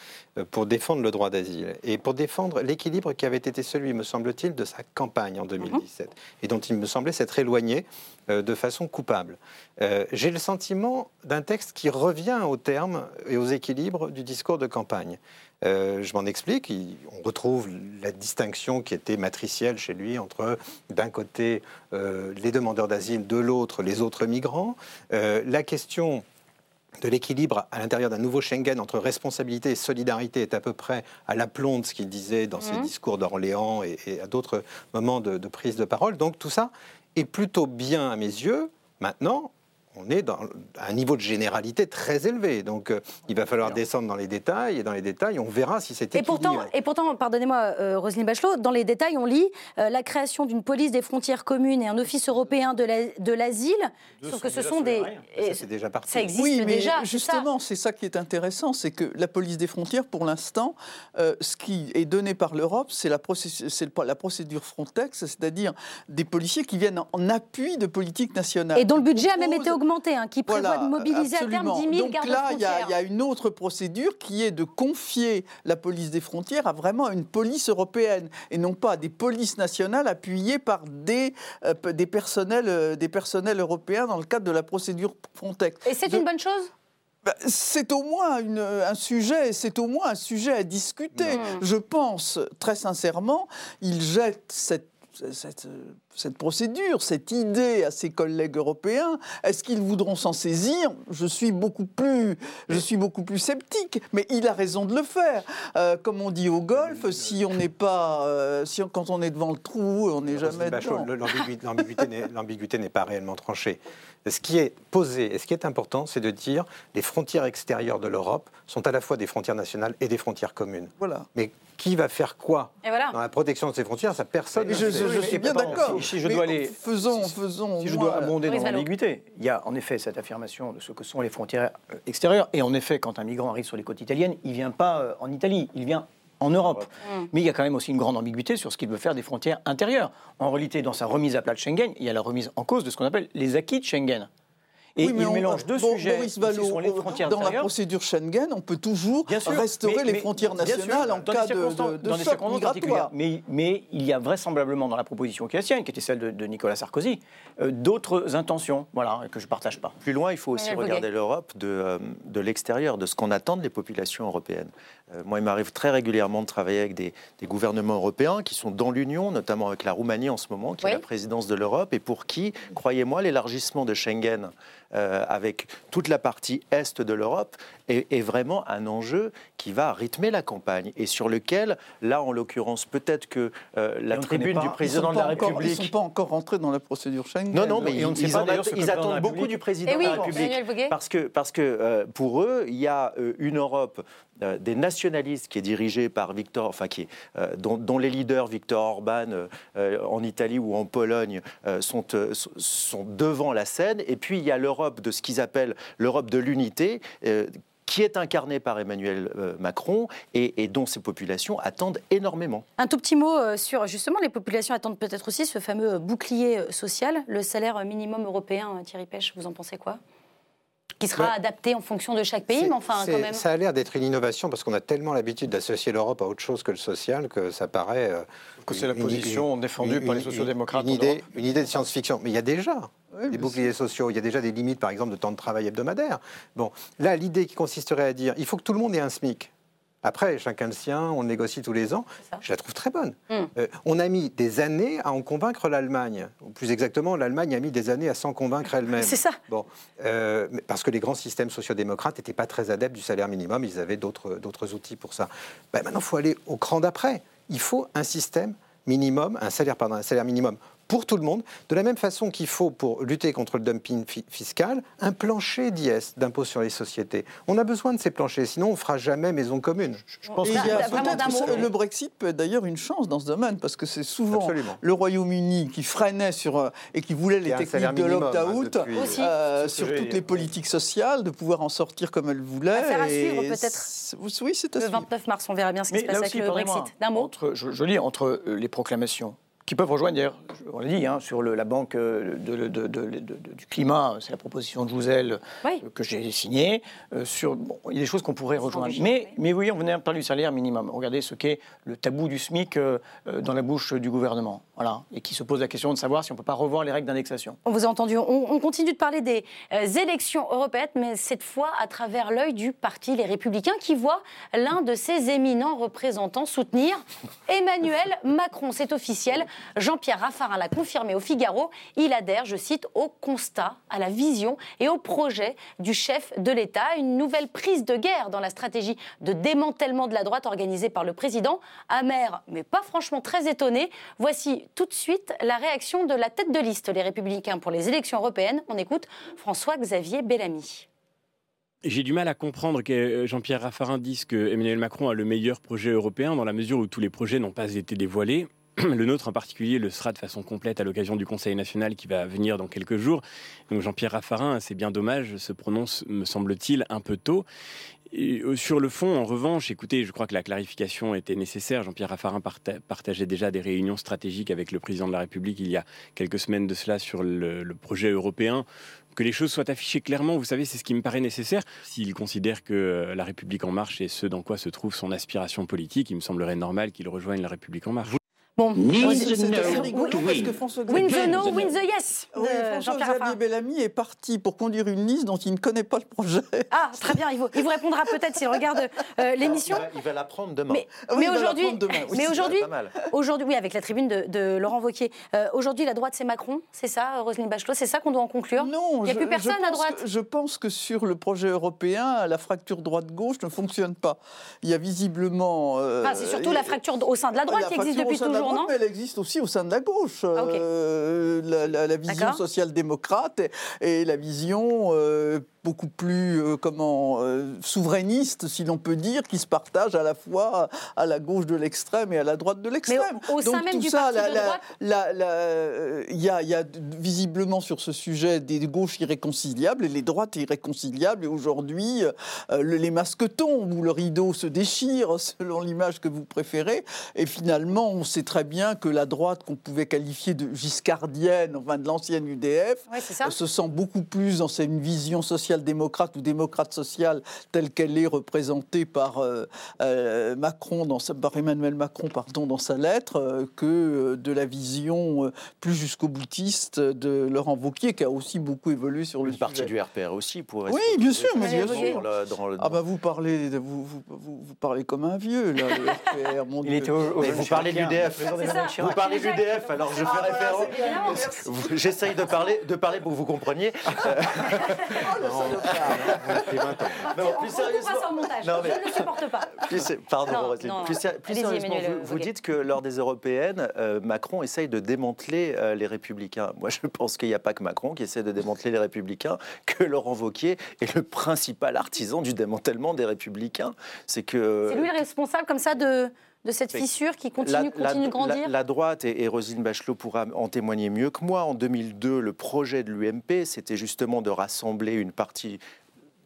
S5: pour défendre le droit d'asile et pour défendre l'équilibre qui avait été celui, me semble-t-il, de sa campagne en 2017 mhm. et dont il me semblait s'être éloigné de façon coupable. Euh, j'ai le sentiment d'un texte qui revient aux termes et aux équilibres du discours de campagne. Euh, je m'en explique. on retrouve la distinction qui était matricielle chez lui entre, d'un côté, les demandeurs d'asile, de l'autre, les autres migrants. la question de l'équilibre à l'intérieur d'un nouveau Schengen entre responsabilité et solidarité est à peu près à l'aplomb de ce qu'il disait dans ses mmh. discours d'Orléans et, à d'autres moments de, de, prise de parole. Donc tout ça est plutôt bien à mes yeux. Maintenant, on est dans un niveau de généralité très élevé. Donc, euh, il va falloir descendre dans les détails, et dans les détails, on verra si c'était.
S1: Et pourtant, et pourtant, pardonnez-moi, euh, Roselyne Bachelot, dans les détails, on lit euh, la création d'une police des frontières communes et un office européen de l'asile. Sauf que ce sont des.
S5: Ça, c'est déjà parti.
S1: Ça existe
S2: oui, mais
S1: déjà.
S2: Justement, c'est ça. qui est intéressant, c'est que la police des frontières, pour l'instant, ce qui est donné par l'Europe, c'est la, la, procédure Frontex, c'est-à-dire des policiers qui viennent en appui de politique nationale.
S1: Et dont le budget a même été augmenté, hein, qui prévoit de mobiliser à terme 10 000
S2: Donc là, il y, a une autre procédure qui est de confier la police des frontières à vraiment une police européenne et non pas à des polices nationales appuyées par des, euh, des, personnels, euh, des personnels européens dans le cadre de la procédure Frontex.
S1: Et c'est une bonne chose?
S2: bah, c'est au moins une, un sujet, c'est au moins un sujet à discuter. Mmh. Je pense très sincèrement, il jette cette cette, cette, procédure, cette idée à ses collègues européens. Est-ce qu'ils voudront s'en saisir? Je suis beaucoup plus, je suis beaucoup plus sceptique. Mais il a raison de le faire. Euh, comme on dit au golf, si on n'est pas, euh, si quand on est devant le trou, on n'est jamais.
S5: L'ambiguïté n'est pas réellement tranchée. Ce qui est posé et ce qui est important, c'est de dire les frontières extérieures de l'Europe sont à la fois des frontières nationales et des frontières communes.
S2: Voilà.
S5: Mais qui va faire quoi dans la protection de ces frontières Ça, personne.
S2: Je, je, suis bien d'accord.
S3: Si, je dois aller,
S2: faisons, faisons.
S3: Si je dois abonder dans l'ambiguïté, il y a en effet cette affirmation de ce que sont les frontières euh, extérieures. Et en effet, quand un migrant arrive sur les côtes italiennes, il ne vient pas euh, en Italie, il vient en Europe. Mm. Mais il y a quand même aussi une grande ambiguïté sur ce qu'il veut faire des frontières intérieures. En réalité, dans sa remise à plat de Schengen, il y a la remise en cause de ce qu'on appelle les acquis de Schengen.
S2: Et il mélange deux sujets. Boris les frontières dans la procédure Schengen, on peut toujours restaurer les frontières nationales en cas de, de, choc migratoire.
S3: Mais, mais, il y a vraisemblablement dans la proposition qui est sienne, qui était celle de, Nicolas Sarkozy, euh, d'autres intentions voilà, que je ne partage pas.
S6: Plus loin, il faut aussi regarder l'Europe de, euh, de l'extérieur, de ce qu'on attend des populations européennes. Euh, moi, il m'arrive très régulièrement de travailler avec des, gouvernements européens qui sont dans l'Union, notamment avec la Roumanie en ce moment, qui est la présidence de l'Europe, et pour qui, croyez-moi, l'élargissement de Schengen euh, avec toute la partie est de l'Europe est, vraiment un enjeu qui va rythmer la campagne et sur lequel, là, en l'occurrence, peut-être que euh, la tribune du président de la République...
S2: ils ne sont pas encore rentrés dans la procédure Schengen.
S6: Non, non, mais ils, ils, attendent beaucoup du président eh de la République. Parce que, parce que pour eux, il y a une Europe euh, des nationalistes qui est dirigé par Victor, enfin qui est, euh, dont, les leaders Victor Orban euh, en Italie ou en Pologne sont, sont devant la scène. Et puis il y a l'Europe de ce qu'ils appellent l'Europe de l'unité qui est incarnée par Emmanuel Macron et, dont ces populations attendent énormément.
S1: Un tout petit mot sur justement les populations attendent peut-être aussi ce fameux bouclier social, le salaire minimum européen. Thierry Pêche, vous en pensez quoi? Qui sera adapté en fonction de chaque pays, mais enfin quand même.
S5: Ça a l'air d'être une innovation parce qu'on a tellement l'habitude d'associer l'Europe à autre chose que le social que ça paraît. Euh,
S3: que c'est la position défendue par les sociodémocrates.
S5: Une, idée, une idée de science-fiction. Mais il y a déjà des boucliers sociaux, il y a déjà des limites, par exemple, de temps de travail hebdomadaire. Bon, là, l'idée qui consisterait à dire il faut que tout le monde ait un SMIC. Après, chacun le sien, on négocie tous les ans. Je la trouve très bonne. Hmm. Euh, on a mis des années à en convaincre l'Allemagne. Ou plus exactement, l'Allemagne a mis des années à s'en convaincre elle-même.
S1: C'est ça.
S5: Bon, euh, parce que les grands systèmes sociodémocrates n'étaient pas très adeptes du salaire minimum. Ils avaient d'autres outils pour ça. Ben, maintenant, il faut aller au cran d'après. Il faut un système minimum, un salaire, pardon, un salaire minimum pour tout le monde, de la même façon qu'il faut, pour lutter contre le dumping fiscal, un plancher d'IS, d'impôt sur les sociétés. On a besoin de ces planchers, sinon on ne fera jamais maison commune.
S2: Je pense que le Brexit peut être d'ailleurs une chance dans ce domaine, parce que c'est souvent le Royaume-Uni qui freinait sur, euh, et qui voulait les techniques de l'opt-out hein, euh, sur toutes les politiques sociales, de pouvoir en sortir comme elle voulait.
S1: Affaire à suivre peut-être.
S2: Oui, c'est
S1: Le 29 mars, on verra bien ce qui se passe avec le Brexit. D'un mot
S3: je, je lis entre euh, les proclamations qui peuvent rejoindre, d'ailleurs, on l'a dit, hein, sur le, la banque euh, de, du climat, c'est la proposition de Jouzel euh, que j'ai signée. Euh, sur, bon, il y a des choses qu'on pourrait rejoindre. Mais, mais oui, on venait parler du salaire minimum. Regardez ce qu'est le tabou du SMIC dans la bouche du gouvernement. Voilà, et qui se pose la question de savoir si on ne peut pas revoir les règles d'indexation.
S1: On vous a entendu. On, continue de parler des élections européennes, mais cette fois à travers l'œil du parti Les Républicains, qui voit l'un de ses éminents représentants soutenir Emmanuel Macron. C'est officiel. Jean-Pierre Raffarin l'a confirmé au Figaro. Il adhère, je cite, au constat, à la vision et au projet du chef de l'État. Une nouvelle prise de guerre dans la stratégie de démantèlement de la droite organisée par le président. Amer, mais pas franchement très étonné. Voici tout de suite la réaction de la tête de liste, les Républicains, pour les élections européennes. On écoute François-Xavier Bellamy.
S8: J'ai du mal à comprendre que euh, Jean-Pierre Raffarin dise que Emmanuel Macron a le meilleur projet européen dans la mesure où tous les projets n'ont pas été dévoilés. [CLEARS THROAT] Le nôtre en particulier le sera de façon complète à l'occasion du Conseil national qui va venir dans quelques jours. Donc Jean-Pierre Raffarin, c'est bien dommage, se prononce, me semble-t-il, un peu tôt. Euh, sur le fond, en revanche, écoutez, je crois que la clarification était nécessaire. Jean-Pierre Raffarin partageait déjà des réunions stratégiques avec le président de la République il y a quelques semaines de cela sur le projet européen que les choses soient affichées clairement, vous savez, c'est ce qui me paraît nécessaire. S'il considère que euh, la République en marche est ce dans quoi se trouve son aspiration politique, il me semblerait normal qu'il rejoigne la République en marche.
S1: Bon,
S2: win the
S1: no, win the yes.
S2: François-Xavier Bellamy est parti pour conduire une liste dont il ne connaît pas le projet.
S1: Ah, très bien, il vous, il vous répondra peut-être s'il regarde euh, l'émission.
S6: Il va, l'apprendre demain.
S1: Mais, aujourd'hui, mais aujourd'hui, aujourd'hui, oui, avec la tribune de, Laurent Wauquiez. Euh, aujourd'hui, la droite, c'est Macron, c'est ça, Roselyne Bachelot, c'est ça qu'on doit en conclure?
S2: Non,
S1: il n'y a plus personne à droite?
S2: je pense que sur le projet européen, la fracture droite-gauche ne fonctionne pas. Il y a visiblement.
S1: Euh, c'est surtout la fracture au sein de la droite qui existe depuis toujours
S2: mais elle existe aussi au sein de la gauche. Ah, euh, la, vision social-démocrate et, la vision euh, beaucoup plus euh, comment souverainiste, si l'on peut dire, qui se partage à la fois à la gauche de l'extrême et à la droite de l'extrême.
S1: Au, sein même du parti de droite,
S2: il y, a, y, a visiblement sur ce sujet des gauches irréconciliables et les droites irréconciliables. Et aujourd'hui, les masques tombent ou le rideau se déchire, [LAUGHS] selon l'image que vous préférez. Et finalement, on sait très bien que la droite qu'on pouvait qualifier de giscardienne, enfin de l'ancienne UDF, se sent beaucoup plus dans une vision sociale démocrate ou démocrate sociale telle qu'elle est représentée par euh, euh, Macron, dans sa, par Emmanuel Macron pardon, dans sa lettre, euh, que de la vision plus jusqu'au boutiste de Laurent Wauquiez, qui a aussi beaucoup évolué sur le
S6: Une partie du RPR aussi, pour
S2: Oui, bien sûr, mais bien sûr. Ah bah vous parlez, vous, vous, vous, parlez comme un vieux, là, le RPR, mon
S6: Il Était vous parlez de l'UDF. Vous parlez de l'UDF, alors je fais ah, référence. J'essaye de parler, de parler pour que vous compreniez. [LAUGHS]
S1: Oh, non, plus sérieusement. je ne le supporte pas.
S6: pardon, plus, sérieusement, vous, dites que lors des européennes, euh, Macron essaye de démanteler euh, les républicains. Moi, je pense qu'il n'y a pas que Macron qui essaie de démanteler les républicains, que Laurent Wauquiez est le principal artisan du démantèlement des républicains.
S1: C'est que. C'est lui le responsable comme ça de de cette fissure qui continue, continue de grandir
S6: la, droite, et, et, Rosine Bachelot pourra en témoigner mieux que moi, en 2002, le projet de l'UMP, c'était justement de rassembler une partie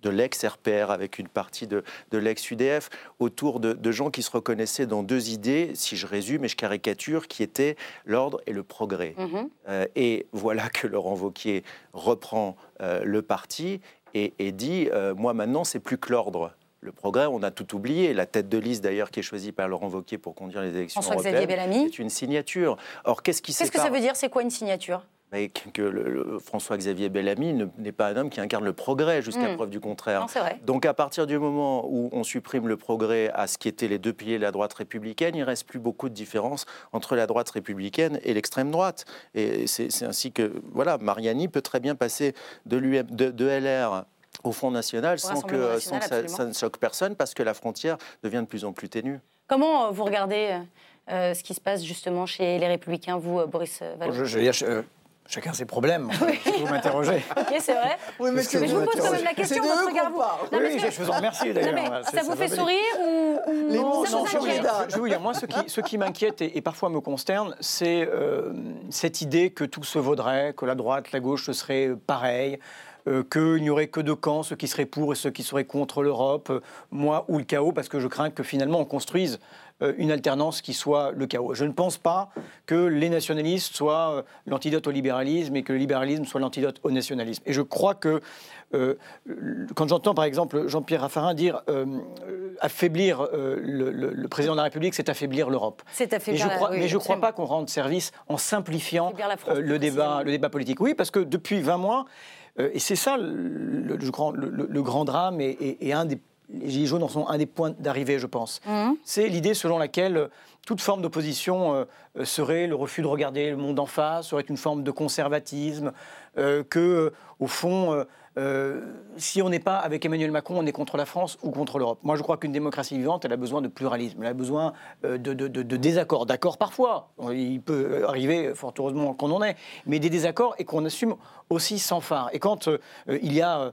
S6: de l'ex-RPR avec une partie de, de l'ex-UDF autour de, gens qui se reconnaissaient dans deux idées, si je résume et je caricature, qui étaient l'ordre et le progrès. Mhm. Euh, et voilà que Laurent Vauquier reprend euh, le parti et, dit, euh, moi maintenant, c'est plus que l'ordre le progrès, on a tout oublié. La tête de liste, d'ailleurs, qui est choisie par Laurent Wauquiez pour conduire les élections européennes, c'est une signature.
S1: Or, qu'est-ce qui Qu'est-ce que ça veut dire? C'est quoi une signature?
S6: Que le, François-Xavier Bellamy n'est pas un homme qui incarne le progrès jusqu'à hmm. preuve du contraire. Donc à partir du moment où on supprime le progrès à ce qui étaient les deux piliers de la droite républicaine, il reste plus beaucoup de différence entre la droite républicaine et l'extrême droite. Et c'est ainsi que voilà, Mariani peut très bien passer de, de, de LR au Front National sans que, ça, ne choque personne parce que la frontière devient de plus en plus ténue.
S1: Comment euh, vous regardez euh, euh, ce qui se passe justement chez les Républicains, vous, Boris Vallon?
S3: Chacun ses problèmes. Vous m'interrogez. [LAUGHS]
S1: ok, c'est vrai. [LAUGHS] mais, je vous pose quand même la question. Votre regard, vous.
S3: oui, je vous en remercie d'ailleurs.
S1: Ça, vous fait sourire ou,
S3: Les mots sont je, je vous dire, moi, ce qui, ce qui m'inquiète et, parfois me consterne, c'est cette idée que tout se vaudrait, que la droite, la gauche, ce serait pareil. Euh, qu'il n'y aurait que deux camps, ceux qui seraient pour et ceux qui seraient contre l'Europe, euh, moi ou le chaos, parce que je crains que finalement on construise euh, une alternance qui soit le chaos. Je ne pense pas que les nationalistes soient l'antidote au libéralisme et que le libéralisme soit l'antidote au nationalisme. Et je crois que quand j'entends par exemple Jean-Pierre Raffarin dire affaiblir le, président de la République, c'est affaiblir l'Europe.
S1: C'est affaiblir.
S3: Mais je ne crois, pas qu'on rende service en simplifiant le débat, le débat politique. Oui, parce que depuis 20 mois, et c'est ça le, grand, le, grand, drame et, un des les Gilets jaunes en sont un des points d'arrivée, je pense. Mmh. C'est l'idée selon laquelle toute forme d'opposition serait le refus de regarder le monde en face, serait une forme de conservatisme, que, au fond, euh, si on n'est pas avec Emmanuel Macron, on est contre la France ou contre l'Europe. Moi, je crois qu'une démocratie vivante, elle a besoin de pluralisme, elle a besoin euh, de, désaccords, d'accords parfois. Il peut arriver, fort heureusement, qu'on en ait, mais des désaccords et qu'on assume aussi sans phare. Et quand euh, il y a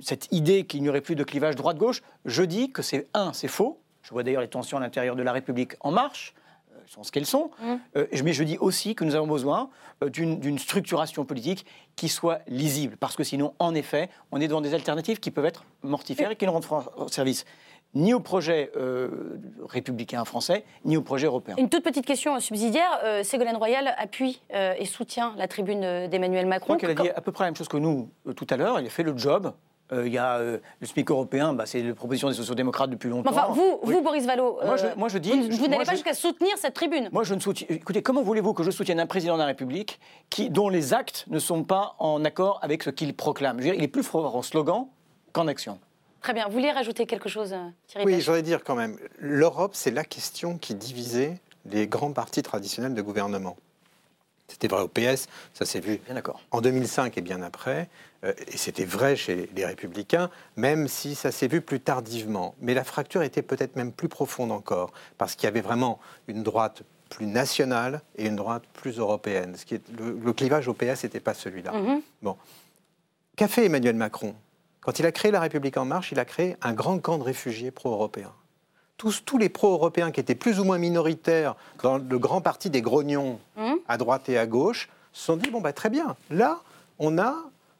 S3: cette idée qu'il n'y aurait plus de clivage droite-gauche, je dis que c'est un, c'est faux. Je vois d'ailleurs les tensions à l'intérieur de la République en marche sont ce qu'elles sont. Mmh. Euh, mais je dis aussi que nous avons besoin euh, d'une structuration politique qui soit lisible. Parce que sinon, en effet, on est devant des alternatives qui peuvent être mortifères et qui ne rendent service ni au projet euh, républicain français, ni au projet européen.
S1: Une toute petite question subsidiaire. Ségolène Royal appuie et soutient la tribune d'Emmanuel Macron.
S3: Je crois qu'elle a dit à peu près la même chose que nous tout à l'heure. Il a fait le job. Euh, il y a euh, le SMIC européen, bah, c'est la proposition des sociodémocrates depuis longtemps.
S1: enfin, vous, vous Boris Vallot,
S3: moi, je, dis,
S1: vous, n'allez pas jusqu'à soutenir cette tribune.
S3: Moi, je ne soutiens. Écoutez, comment voulez-vous que je soutienne un président de la République qui, dont les actes ne sont pas en accord avec ce qu'il proclame? Je veux dire, Il est plus fort en slogan qu'en action.
S1: Très bien. Vous vouliez rajouter quelque chose, euh, Thierry
S5: Oui, je voudrais dire quand même, l'Europe, c'est la question qui divisait les grands partis traditionnels de gouvernement. C'était vrai au PS, ça s'est vu bien en 2005 et bien après, euh, et c'était vrai chez les républicains, même si ça s'est vu plus tardivement. Mais la fracture était peut-être même plus profonde encore, parce qu'il y avait vraiment une droite plus nationale et une droite plus européenne. Ce qui est, le, clivage au PS n'était pas celui-là. Mm-hmm. Bon. Qu'a fait Emmanuel Macron? Quand il a créé la République en marche, il a créé un grand camp de réfugiés pro-européens tous, tous les pro-européens qui étaient plus ou moins minoritaires dans le grand parti des grognons hum. à droite et à gauche se sont dit bon bah très bien, là on a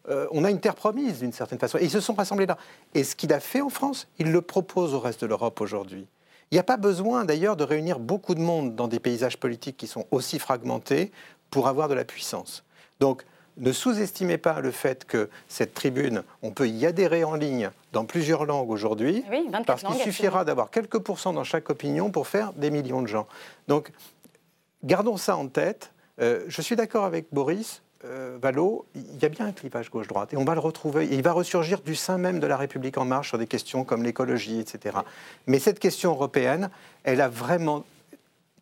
S5: euh, on a une terre promise d'une certaine façon. Et ils se sont rassemblés là. Et ce qu'il a fait en France, il le propose au reste de l'Europe aujourd'hui. Il n'y a pas besoin d'ailleurs de réunir beaucoup de monde dans des paysages politiques qui sont aussi fragmentés pour avoir de la puissance. Donc ne sous-estimez pas le fait que cette tribune, on peut y adhérer en ligne dans plusieurs langues aujourd'hui, parce qu'il suffira d'avoir quelques pourcents dans chaque opinion pour faire des millions de gens. Donc, gardons ça en tête. Euh, je suis d'accord avec Boris. Euh, Valo, il y a bien un clivage gauche-droite et on va le retrouver. il va ressurgir du sein même de la République en marche sur des questions comme l'écologie, etc. Mais cette question européenne, elle a vraiment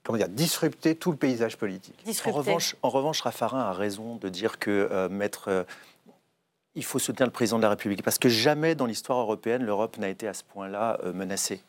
S5: comment dire, disrupter tout le paysage politique.
S6: En revanche, en revanche, Raffarin a raison de dire que euh, mettre euh, il faut soutenir le président de la République, parce que jamais dans l'histoire européenne, l'Europe n'a été à ce point-là menacée.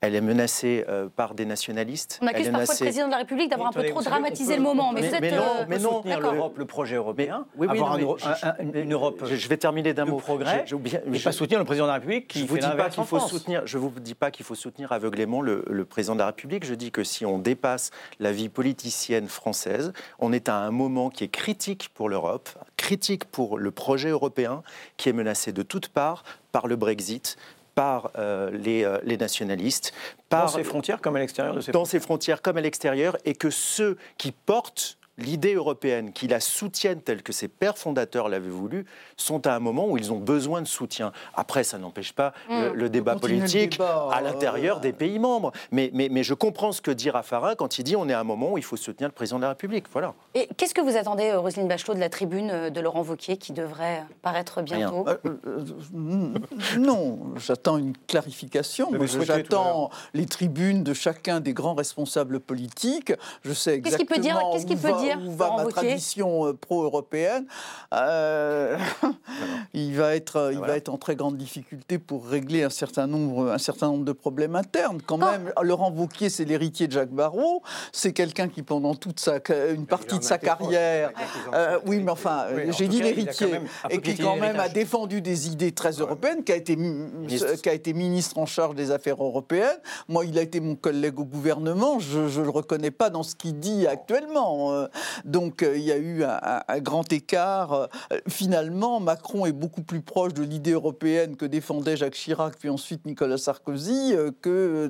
S6: Elle est menacée euh, par des nationalistes.
S1: On accuse parfois le président de la République d'avoir un peu trop dramatisé le moment.
S3: Mais, mais, non, euh, mais non soutenir l'Europe, le projet européen, oui, oui, avoir une Europe
S6: je, vais terminer d'un mot.
S3: progrès, je, je, pas soutenir le président de la République qui
S6: je vous dis pas qu'il faut soutenir. Je vous dis pas qu'il faut soutenir aveuglément le, le, président de la République. Je dis que si on dépasse la vie politicienne française, on est à un moment qui est critique pour l'Europe, critique pour le projet européen, qui est menacé de toutes parts par le Brexit, par euh, les, euh, les, nationalistes. Par,
S3: dans ses frontières comme à l'extérieur de
S6: ses Dans ses frontières comme à l'extérieur, et que ceux qui portent l'idée européenne, qui la soutiennent telle que ses pères fondateurs l'avaient voulu, sont à un moment où ils ont besoin de soutien. Après, ça n'empêche pas le, mm. débat politique à l'intérieur des pays membres. Mais, mais, mais, je comprends ce que dit Raffarin quand il dit on est à un moment où il faut soutenir le président de la République. Voilà.
S1: Et qu'est-ce que vous attendez, euh, Roselyne Bachelot, de la tribune euh, de Laurent Wauquiez qui devrait paraître bientôt?
S2: Euh, Non, j'attends une clarification. J'attends les tribunes de chacun des grands responsables politiques. Je sais exactement. Qu'est-ce qu'il peut dire,
S1: qu'est-ce qu'il peut dire
S2: où va ma tradition pro-européenne. [LAUGHS] il, va être, il va être en très grande difficulté pour régler un certain nombre, un certain nombre de problèmes internes. Quand même, Laurent Wauquiez, c'est l'héritier de Jacques Barrault. C'est quelqu'un qui, pendant toute sa, une partie de sa carrière, euh, oui, mais enfin, j'ai dit l'héritier, et qui quand même a défendu des idées très européennes, qui a été, qui a été ministre en charge des affaires européennes. Moi, il a été mon collègue au gouvernement. Je ne le reconnais pas dans ce qu'il dit actuellement. Euh, donc, euh, il y a eu un, grand écart. Finalement, Macron est beaucoup plus proche de l'idée européenne que défendait Jacques Chirac, puis ensuite Nicolas Sarkozy, euh, que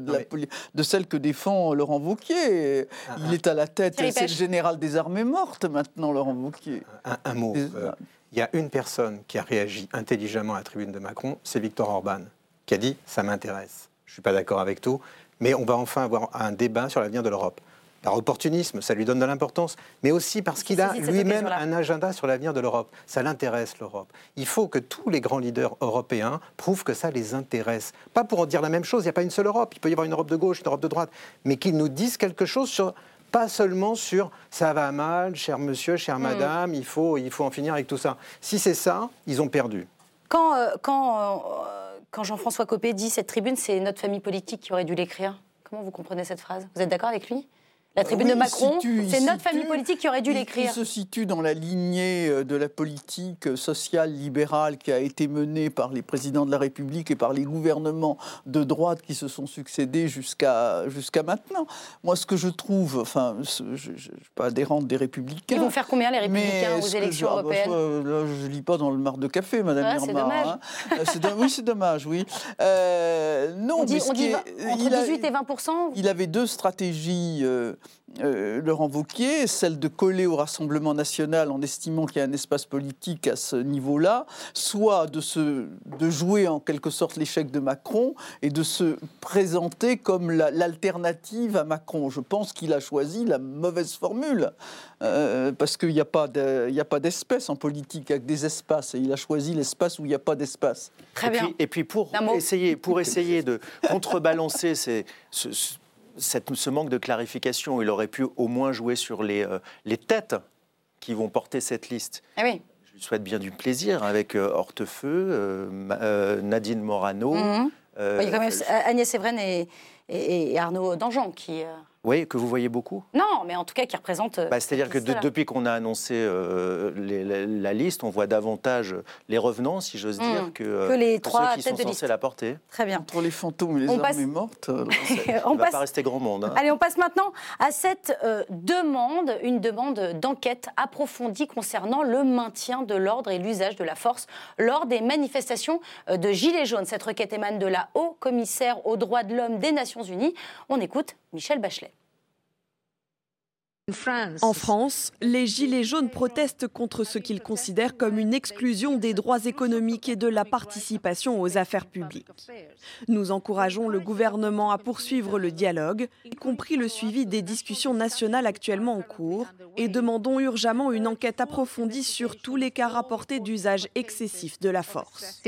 S2: de, celle que défend Laurent Wauquiez. Ah, Il ah. est à la tête, c'est le général des armées mortes maintenant, Laurent Wauquiez.
S5: Un, mot. Euh, il y a une personne qui a réagi intelligemment à la tribune de Macron, c'est Victor Orban, qui a dit Ça m'intéresse. Je ne suis pas d'accord avec tout, mais on va enfin avoir un débat sur l'avenir de l'Europe. Par opportunisme, ça lui donne de l'importance, mais aussi parce qu'il a lui-même un agenda sur l'avenir de l'Europe. Ça l'intéresse, l'Europe. Il faut que tous les grands leaders européens prouvent que ça les intéresse. Pas pour en dire la même chose, il n'y a pas une seule Europe, il peut y avoir une Europe de gauche, une Europe de droite, mais qu'ils nous disent quelque chose sur pas seulement sur ça va mal, cher monsieur, chère mm. madame, il, faut, il faut en finir avec tout ça. Si c'est ça, ils ont perdu.
S1: Quand, euh, quand, euh, quand Jean-François Copé dit cette tribune, c'est notre famille politique qui aurait dû l'écrire, comment vous comprenez cette phrase? Vous êtes d'accord avec lui? La tribune de Macron, c'est notre famille politique qui aurait dû l'écrire.
S2: Il se situe dans la lignée euh, de la politique sociale libérale qui a été menée par les présidents de la République et par les gouvernements de droite qui se sont succédés jusqu'à jusqu'à maintenant. Moi, ce que je trouve, enfin, je ne suis pas adhérente des Républicains.
S1: Ils vont faire combien les Républicains aux élections ah, bah, européennes
S2: Je ne lis pas dans le mar de café, Madame
S1: ah, C'est dommage. Hein.
S2: Euh, oui, c'est dommage, oui.
S1: Euh, non, on dit, on dit entre 18 et 20
S2: Il avait deux stratégies. Euh, Laurent Wauquiez, celle de coller au Rassemblement national en estimant qu'il y a un espace politique à ce niveau-là, soit de, se, de jouer en quelque sorte l'échec de Macron et de se présenter comme l'alternative à Macron. Je pense qu'il a choisi la mauvaise formule, euh, parce qu'il n'y a pas d'espèce en politique, avec des espaces, et il a choisi l'espace où il n'y a pas d'espace.
S1: Très bien.
S6: Et puis, pour, essayer, pour essayer de [LAUGHS] contrebalancer ces, ce, ce manque de clarification, il aurait pu au moins jouer sur les, euh, les têtes qui vont porter cette liste.
S1: Ah oui.
S6: Je lui souhaite bien du plaisir avec euh, Hortefeux, euh, Nadine Morano.
S1: Mhm. il y a quand même Agnès Evren et, et, Arnaud Dangean qui.
S6: Oui, que vous voyez beaucoup
S1: Non, mais en tout cas qui représente.
S6: Bah, C'est-à-dire que depuis qu'on a annoncé euh, la, liste, on voit davantage les revenants, si j'ose dire, hmm. que,
S1: que, les trois
S6: ceux qui sont censés la porter.
S1: Très bien.
S2: Entre les fantômes et les on armées mortes, [LAUGHS]
S6: on ne va pas rester grand monde. Hein.
S1: Allez, on passe maintenant à cette euh, demande, une demande d'enquête approfondie concernant le maintien de l'ordre et l'usage de la force lors des manifestations euh, de Gilets jaunes. Cette requête émane de la haut-commissaire aux droits de l'homme des Nations Unies. On écoute Michel Bachelet.
S9: En France, les Gilets jaunes protestent contre ce qu'ils considèrent comme une exclusion des droits économiques et de la participation aux affaires publiques. Nous encourageons le gouvernement à poursuivre le dialogue, y compris le suivi des discussions nationales actuellement en cours, et demandons urgemment une enquête approfondie sur tous les cas rapportés d'usage excessif de la force.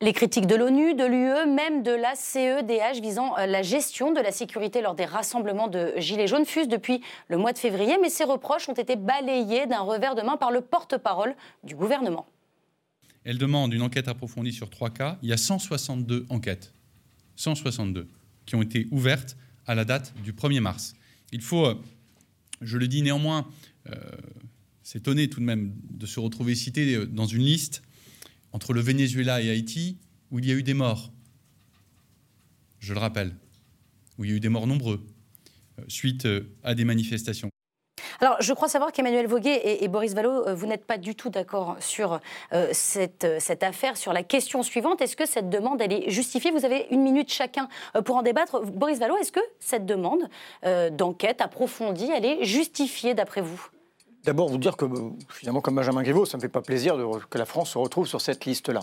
S1: Les critiques de l'ONU, de l'UE, même de la CEDH visant euh, la gestion de la sécurité lors des rassemblements de Gilets jaunes fusent depuis le mois de février, mais ces reproches ont été balayés d'un revers de main par le porte-parole du gouvernement.
S10: Elle demande une enquête approfondie sur trois cas. Il y a 162 enquêtes, 162, qui ont été ouvertes à la date du 1er mars. Il faut, euh, je le dis néanmoins, euh, s'étonner tout de même de se retrouver cité dans une liste entre le Venezuela et Haïti, où il y a eu des morts, je le rappelle, où il y a eu des morts nombreux, euh, suite euh, à des manifestations.
S1: Alors, je crois savoir qu'Emmanuel Voguet et, Boris Vallot, euh, vous n'êtes pas du tout d'accord sur cette, affaire, sur la question suivante. Est-ce que cette demande, elle est justifiée? Vous avez une minute chacun pour en débattre. Boris Vallot, est-ce que cette demande d'enquête approfondie, elle est justifiée d'après vous?
S3: D'abord, vous dire que, finalement, comme Benjamin Griveaux, ça ne me fait pas plaisir que la France se retrouve sur cette liste-là.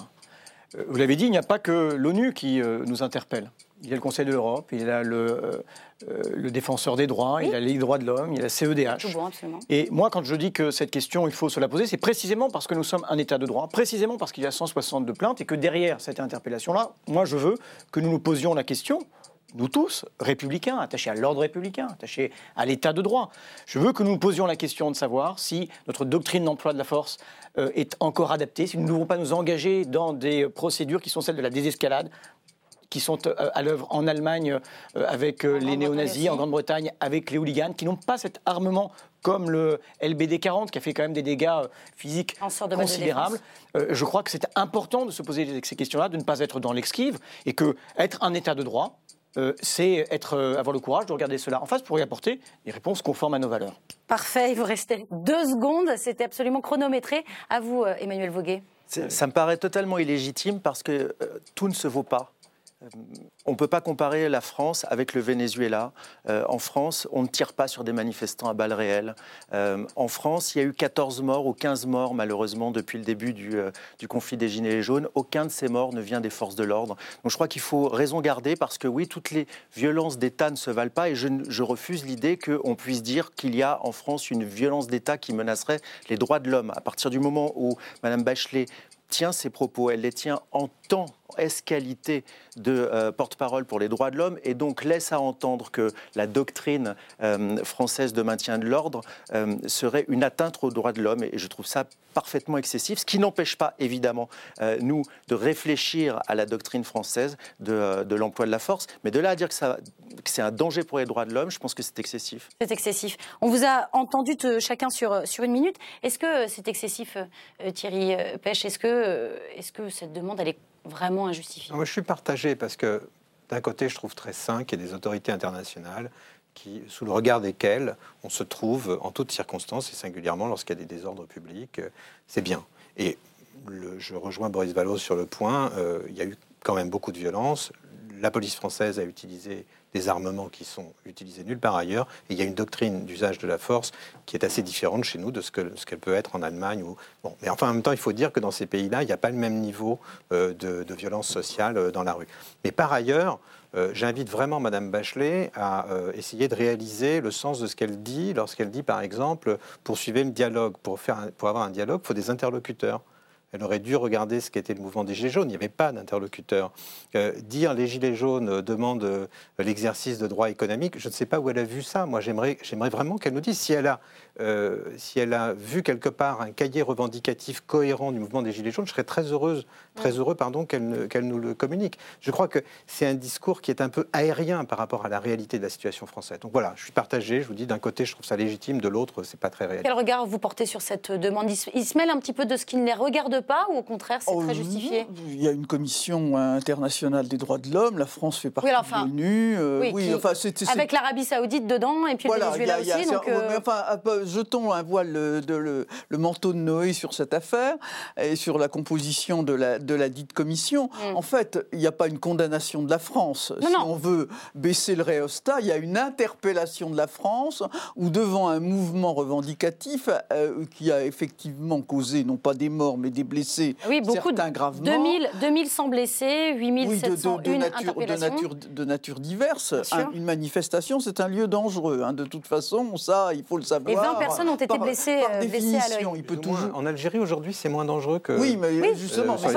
S3: Euh, vous l'avez dit, il n'y a pas que l'ONU qui euh, nous interpelle. Il y a le Conseil de l'Europe, il y a le, euh, le, défenseur des droits, il y a les droits de l'homme, il y a la CEDH. Et moi, quand je dis que cette question, il faut se la poser, c'est précisément parce que nous sommes un État de droit, précisément parce qu'il y a 162 plaintes et que derrière cette interpellation-là, moi, je veux que nous nous posions la question nous tous, républicains, attachés à l'ordre républicain, attachés à l'état de droit. Je veux que nous nous posions la question de savoir si notre doctrine d'emploi de la force euh, est encore adaptée, si nous ne devons pas nous engager dans des procédures qui sont celles de la désescalade, qui sont euh, à l'œuvre en Allemagne euh, avec les néo-nazis, en Grande-Bretagne avec les hooligans, qui n'ont pas cet armement comme le LBD 40, qui a fait quand même des dégâts physiques considérables. je crois que c'est important de se poser ces questions-là, de ne pas être dans l'exquive, et que être un État de droit, euh, c'est être, euh, avoir le courage de regarder cela en face pour y apporter des réponses conformes à nos valeurs.
S1: Parfait, il vous restait deux secondes, c'était absolument chronométré. À vous, euh, Emmanuel Voguet.
S6: Ça me paraît totalement illégitime parce que tout ne se vaut pas. On ne peut pas comparer la France avec le Venezuela. Euh, en France, on ne tire pas sur des manifestants à balles réelles. Euh, en France, il y a eu 14 morts ou 15 morts, malheureusement, depuis le début du, du, conflit des Gilets jaunes. Aucun de ces morts ne vient des forces de l'ordre. Donc je crois qu'il faut raison garder parce que oui, toutes les violences d'État ne se valent pas et je, je refuse l'idée qu'on puisse dire qu'il y a en France une violence d'État qui menacerait les droits de l'homme. À partir du moment où Mme Bachelet tient ses propos, elle les tient en tant qualité de euh, porte-parole pour les droits de l'homme et donc laisse à entendre que la doctrine euh, française de maintien de l'ordre euh, serait une atteinte aux droits de l'homme et je trouve ça parfaitement excessif, ce qui n'empêche pas évidemment nous de réfléchir à la doctrine française de, l'emploi de la force, mais de là à dire que, c'est un danger pour les droits de l'homme, je pense que c'est excessif.
S1: C'est excessif. On vous a entendu chacun sur, une minute. Est-ce que c'est excessif, Thierry Pêche? Est-ce que, est-ce que cette demande, elle est vraiment injustifié.
S5: Moi, je suis partagé parce que d'un côté, je trouve très sain qu'il y ait des autorités internationales qui, sous le regard desquelles on se trouve en toutes circonstances et singulièrement lorsqu'il y a des désordres publics, euh, c'est bien. Et je rejoins Boris Vallaud sur le point, euh, il y a eu quand même beaucoup de violence. La police française a utilisé des armements qui sont utilisés nulle part ailleurs. Il y a une doctrine d'usage de la force qui est assez différente chez nous de ce qu'elle peut être en Allemagne. Mais enfin, en même temps, il faut dire que dans ces pays-là, il n'y a pas le même niveau euh, de, violence sociale euh, dans la rue. Mais par ailleurs, euh, j'invite vraiment Madame Bachelet à essayer de réaliser le sens de ce qu'elle dit lorsqu'elle dit, par exemple, poursuivez le dialogue. Pour, pour avoir un dialogue, il faut des interlocuteurs. Elle aurait dû regarder ce qu'était le mouvement des Gilets jaunes. Il n'y avait pas d'interlocuteur. Euh, dire les Gilets jaunes demandent euh, l'exercice de droits économiques, je ne sais pas où elle a vu ça. Moi, j'aimerais vraiment qu'elle nous dise euh, si elle a vu quelque part un cahier revendicatif cohérent du mouvement des Gilets jaunes. Je serais très heureuse, très heureux, pardon, qu'elle qu'elle nous le communique. Je crois que c'est un discours qui est un peu aérien par rapport à la réalité de la situation française. Donc voilà, je suis partagé. Je vous dis, d'un côté, je trouve ça légitime, de l'autre, c'est pas très réel.
S1: Quel regard vous portez sur cette demande? Il se mêle un petit peu de ce qui ne les regarde pas ou au contraire c'est très oh, justifié?
S2: Il y a une commission internationale des droits de l'homme, la France fait partie de l'ONU.
S1: Euh, oui, enfin, avec l'Arabie Saoudite dedans et puis le Venezuela aussi. donc,
S2: euh, enfin, jetons un voile de, le, manteau de Noé sur cette affaire et sur la composition de la, de la dite commission. Mm. En fait, il n'y a pas une condamnation de la France. si on veut baisser le réostat, il y a une interpellation de la France ou devant un mouvement revendicatif euh, qui a effectivement causé non pas des morts mais des blessés oui, beaucoup certains gravement.
S1: 2000, 2100 blessés, 8700
S2: oui, de, de, de, nature, de, nature, de nature diverse. une manifestation, c'est un lieu dangereux. Hein. De toute façon, ça, il faut le savoir.
S1: Et 20 personnes ont été blessées, par euh, blessées à l'œil.
S5: En Algérie, aujourd'hui, c'est moins dangereux que...
S2: Oui, mais justement, ça,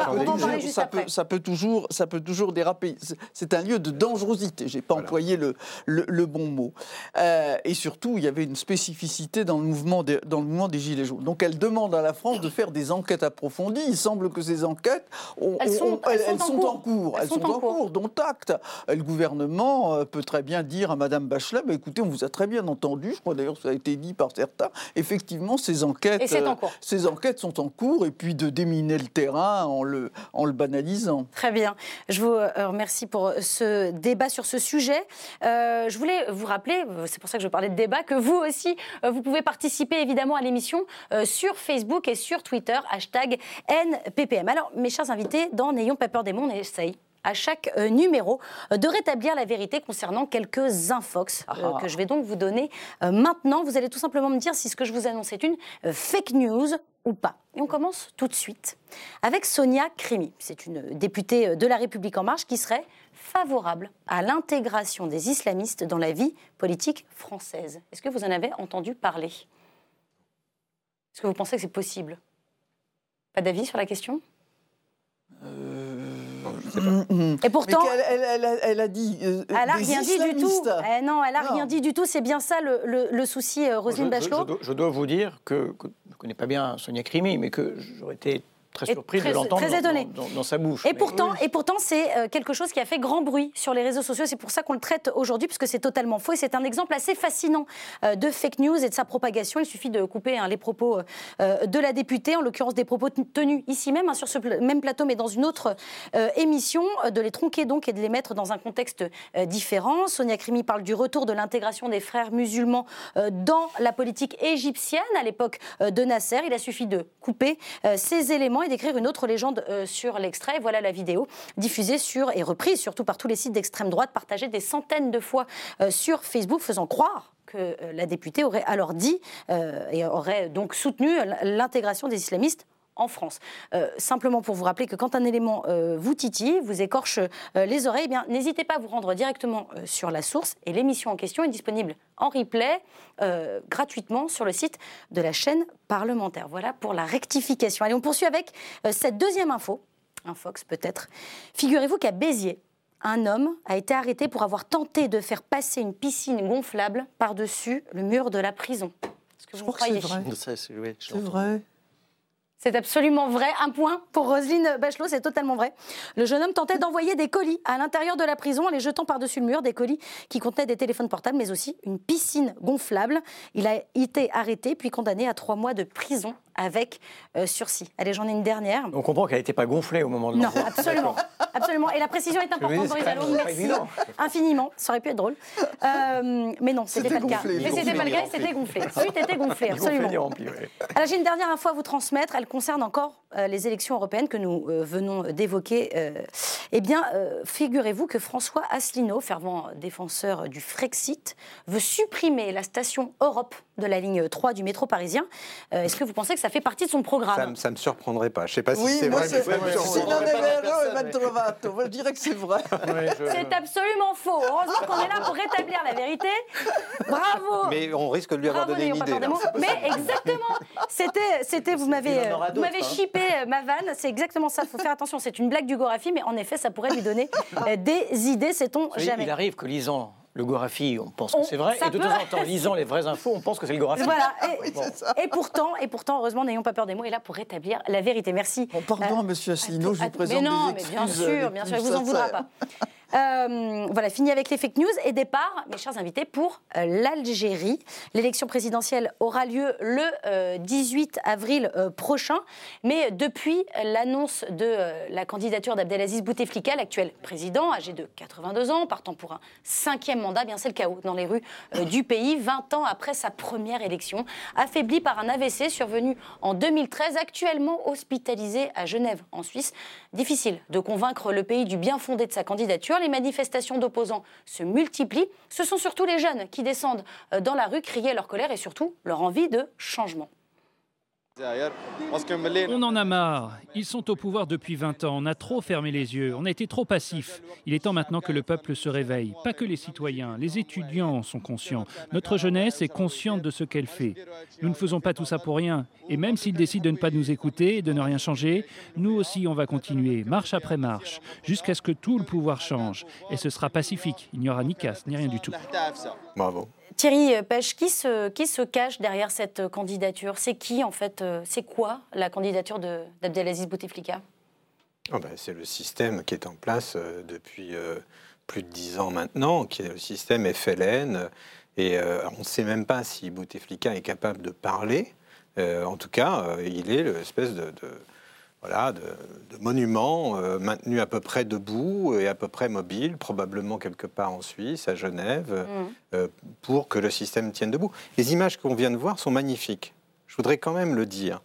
S2: ça, peut, ça, peut, toujours, ça peut toujours déraper. C'est un lieu de dangerosité. J'ai pas employé le, le, bon mot. Euh, et surtout, il y avait une spécificité dans le, mouvement dans le mouvement des Gilets jaunes. Donc, elle demande à la France de faire des enquêtes approfondies semble que ces enquêtes
S1: elles sont, en, cours. Elles, sont
S2: en cours, dont acte. Le gouvernement euh, peut très bien dire à Mme Bachelet bah, écoutez, on vous a très bien entendu, je crois d'ailleurs que ça a été dit par certains, effectivement, ces enquêtes,
S1: euh,
S2: ces enquêtes sont en cours, et puis de déminer le terrain en le, en le banalisant.
S1: Très bien. Je vous euh, remercie pour ce débat sur ce sujet. je voulais vous rappeler, c'est pour ça que je parlais de débat, que vous aussi, vous pouvez participer évidemment à l'émission sur Facebook et sur Twitter, hashtag NPPM. Alors, mes chers invités, dans N'ayons pas peur des mondes, on essaye à chaque euh, numéro euh, de rétablir la vérité concernant quelques infox euh, ah. que je vais donc vous donner maintenant. Vous allez tout simplement me dire si ce que je vous annonce est une fake news Et on commence tout de suite avec Sonia Crimi. C'est une députée de La République En Marche qui serait favorable à l'intégration des islamistes dans la vie politique française. Est-ce que vous en avez entendu parler? Est-ce que vous pensez que c'est possible? Pas d'avis sur la question?
S2: Euh...
S1: Et pourtant,
S2: elle, a dit.
S1: Euh, elle n'a rien dit du tout. Eh non, elle a rien dit du tout. C'est bien ça le, souci, euh, Roselyne Bachelot.
S3: Je, dois, vous dire que, que je ne connais pas bien Sonia Crimi, mais que j'aurais été très surprise de l'entendre dans, dans, sa bouche.
S1: Et pourtant, et pourtant c'est euh, quelque chose qui a fait grand bruit sur les réseaux sociaux. C'est pour ça qu'on le traite aujourd'hui, puisque c'est totalement faux. Et c'est un exemple assez fascinant euh, de fake news et de sa propagation. Il suffit de couper hein, les propos euh, de la députée, en l'occurrence des propos tenus ici même, hein, sur ce même plateau, mais dans une autre émission, de les tronquer donc et de les mettre dans un contexte différent. Sonia Krimi parle du retour de l'intégration des frères musulmans dans la politique égyptienne à l'époque de Nasser. Il a suffi de couper ces éléments et d'écrire une autre légende sur l'extrait. Voilà la vidéo diffusée sur et reprise surtout par tous les sites d'extrême droite, partagée des centaines de fois sur Facebook, faisant croire que la députée aurait alors dit et aurait donc soutenu l'intégration des islamistes en France. Euh, simplement pour vous rappeler que quand un élément euh, vous titille, vous écorche euh, les oreilles, eh bien n'hésitez pas à vous rendre directement sur la source et l'émission en question est disponible en replay gratuitement sur le site de la chaîne parlementaire. Voilà pour la rectification. Allez, on poursuit avec cette deuxième info, un Fox peut-être. Figurez-vous qu'à Béziers, un homme a été arrêté pour avoir tenté de faire passer une piscine gonflable par-dessus le mur de la prison.
S2: Est-ce que vous croyez C'est vrai. C'est vrai.
S1: C'est absolument vrai. Un point pour Roselyne Bachelot, c'est totalement vrai. Le jeune homme tentait d'envoyer des colis à l'intérieur de la prison en les jetant par-dessus le mur, des colis qui contenaient des téléphones portables, mais aussi une piscine gonflable. Il a été arrêté puis condamné à trois mois de prison avec euh, sursis. Allez, j'en ai une dernière.
S3: On comprend qu'elle n'était pas gonflée au moment de
S1: Non, absolument. absolument. Et la précision est importante, Boris Merci infiniment. Ça aurait pu être drôle. [LAUGHS] Euh, mais non, ce n'était pas le cas. Mais c'était pas le cas, c'était gonflé. C'était gonflé, absolument. Alors, j'ai une dernière info à vous transmettre. Elle concerne encore euh, les élections européennes que nous venons d'évoquer. eh bien, figurez-vous que François Asselineau, fervent défenseur du Frexit, veut supprimer la station Europe de la ligne 3 du métro parisien. Est-ce que vous pensez que ça fait partie de son programme.
S5: Ça ne me surprendrait pas. Je ne sais pas si c'est vrai.
S2: je dirais que c'est vrai. [LAUGHS]
S1: C'est absolument faux. Heureusement qu'on est là pour rétablir la vérité. Bravo.
S5: Mais on risque de lui avoir donné une idée.
S1: Mais exactement. C'était, c'était, vous m'avez, vous m'avez hein. chippé euh, ma vanne. C'est exactement ça. Il faut faire attention. C'est une blague du Gorafi, mais en effet, ça pourrait lui donner euh, des idées. Sait-on jamais.
S3: Il arrive que lisant le Gorafi, on pense que c'est vrai. Et de temps en temps, lisant les vraies infos, on pense que c'est le Gorafi.
S1: Voilà. Et, pourtant, et pourtant, heureusement, n'ayons pas peur des mots, est là pour rétablir la vérité. Merci.
S2: pardon, euh, monsieur Asselineau, je vous présente
S1: mais non,
S2: mais
S1: bien sûr, bien sûr, il vous en voudra pas. Euh, voilà, fini avec les fake news et départ, mes chers invités, pour euh, l'Algérie. L'élection présidentielle aura lieu le 18 euh, avril prochain. Mais depuis l'annonce de la candidature d'Abdelaziz Bouteflika, l'actuel président, âgé de 82 ans, partant pour un cinquième mandat, bien c'est le chaos dans les rues du pays, 20 ans après sa première élection, affaibli par un AVC survenu en 2013, actuellement hospitalisé à Genève, en Suisse. Difficile de convaincre le pays du bien fondé de sa candidature les manifestations d'opposants se multiplient. Ce sont surtout les jeunes qui descendent euh, dans la rue crier leur colère et surtout leur envie de changement.
S11: On en a marre. Ils sont au pouvoir depuis 20 ans. On a trop fermé les yeux. On a été trop passifs. Il est temps maintenant que le peuple se réveille. Pas que les citoyens. Les étudiants sont conscients. Notre jeunesse est consciente de ce qu'elle fait. Nous ne faisons pas tout ça pour rien. Et même s'ils décident de ne pas nous écouter, de ne rien changer, nous aussi, on va continuer, marche après marche, jusqu'à ce que tout le pouvoir change. Et ce sera pacifique. Il n'y aura ni casse, ni rien du tout.
S5: Bravo.
S1: Thierry Pêche, qui se, cache derrière cette candidature? C'est qui, en fait euh, C'est quoi la candidature d'Abdelaziz Bouteflika?
S5: Oh ben, C'est le système qui est en place euh, depuis euh, plus de dix ans maintenant, qui est le système FLN. Et on ne sait même pas si Bouteflika est capable de parler. en tout cas, il est l'espèce de voilà, de, monuments euh, maintenus à peu près debout et à peu près mobiles, probablement quelque part en Suisse, à Genève, mm. euh, pour que le système tienne debout. Les images qu'on vient de voir sont magnifiques. Je voudrais quand même le dire.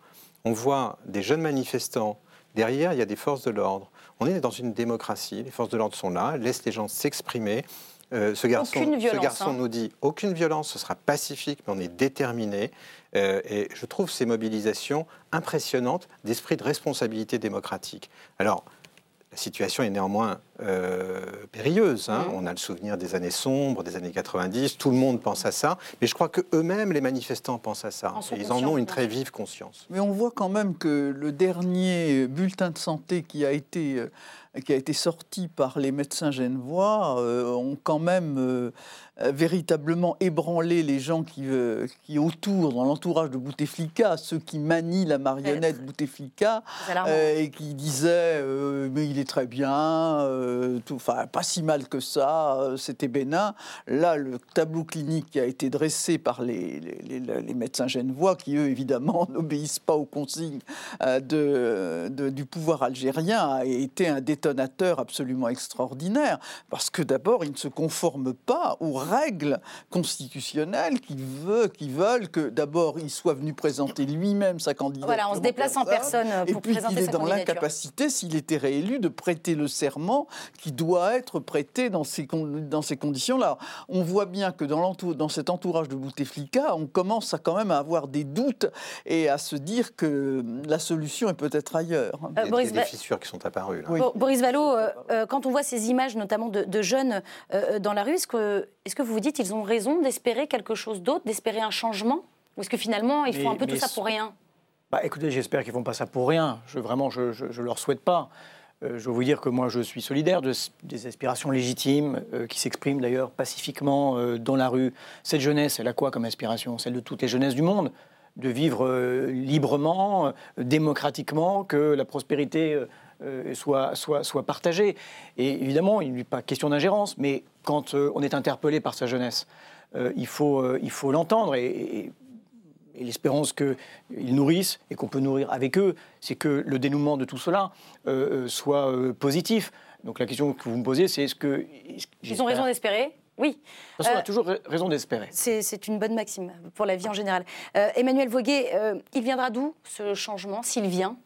S5: On voit des jeunes manifestants. Derrière, il y a des forces de l'ordre. On est dans une démocratie. Les forces de l'ordre sont là, elles laissent les gens s'exprimer. Euh, ce garçon, ce garçon hein. nous dit aucune violence, ce sera pacifique, mais on est déterminé. Euh, et je trouve ces mobilisations impressionnantes d'esprit de responsabilité démocratique. Alors, la situation est néanmoins euh, périlleuse. Hein. Mmh. On a le souvenir des années sombres, des années 90. Tout le monde pense à ça. Mais je crois que eux-mêmes, les manifestants, pensent à ça. ils en ont une très vive conscience.
S2: Mais on voit quand même que le dernier bulletin de santé qui a été qui a été sorti par les médecins genevois euh, ont quand même euh, véritablement ébranlé les gens qui, euh, qui autour, dans l'entourage de Bouteflika, ceux qui manient la marionnette Bouteflika, et qui disaient mais il est très bien, euh, tout, pas si mal que ça, euh, c'était bénin. Là, le tableau clinique qui a été dressé par les, les, médecins genevois, qui eux, évidemment, [LAUGHS] n'obéissent pas aux consignes de, du pouvoir algérien, a été un détonateur absolument extraordinaire, parce que d'abord, il ne se conforme pas aux règles constitutionnelles qui, veut, qui veulent que d'abord, il soit venu présenter lui-même sa candidature.
S1: Voilà, on se déplace en personne pour
S2: et puis
S1: présenter
S2: est dans l'incapacité, s'il était réélu, de prêter le serment qui doit être prêté dans ces, dans ces conditions-là. On voit bien que dans, dans cet entourage de Bouteflika, on commence à quand même à avoir des doutes et à se dire que la solution est peut-être ailleurs.
S5: Euh, Il y a des fissures qui sont apparues.
S1: Boris Vallot, euh, euh, quand on voit ces images, notamment de, jeunes dans la rue, est-ce que, est que vous vous dites qu'ils ont raison d'espérer quelque chose d'autre, d'espérer un changement? Ou est-ce que finalement, ils font un peu tout ça pour rien?
S3: Bah, écoutez, j'espère qu'ils ne font pas ça pour rien. Je, vraiment, je ne leur souhaite pas. Euh, je veux vous dire que moi, je suis solidaire de, des aspirations légitimes euh, qui s'expriment d'ailleurs pacifiquement euh, dans la rue. Cette jeunesse, elle a quoi comme aspiration? Celle de toutes les jeunesses du monde? De vivre librement, démocratiquement, que la prospérité soit, soit, soit partagée. Et évidemment, il n'est pas question d'ingérence, mais quand on est interpellé par sa jeunesse, il faut il faut l'entendre et, et l'espérance qu'ils nourrissent et qu'on peut nourrir avec eux, c'est que le dénouement de tout cela euh, euh, soit euh, positif. Donc la question que vous me posez, c'est est-ce que...
S1: Ils ont raison d'espérer oui.
S3: on a toujours raison d'espérer.
S1: C'est une bonne maxime pour la vie en général. Emmanuel Voguet, il viendra d'où ce changement, s'il vient?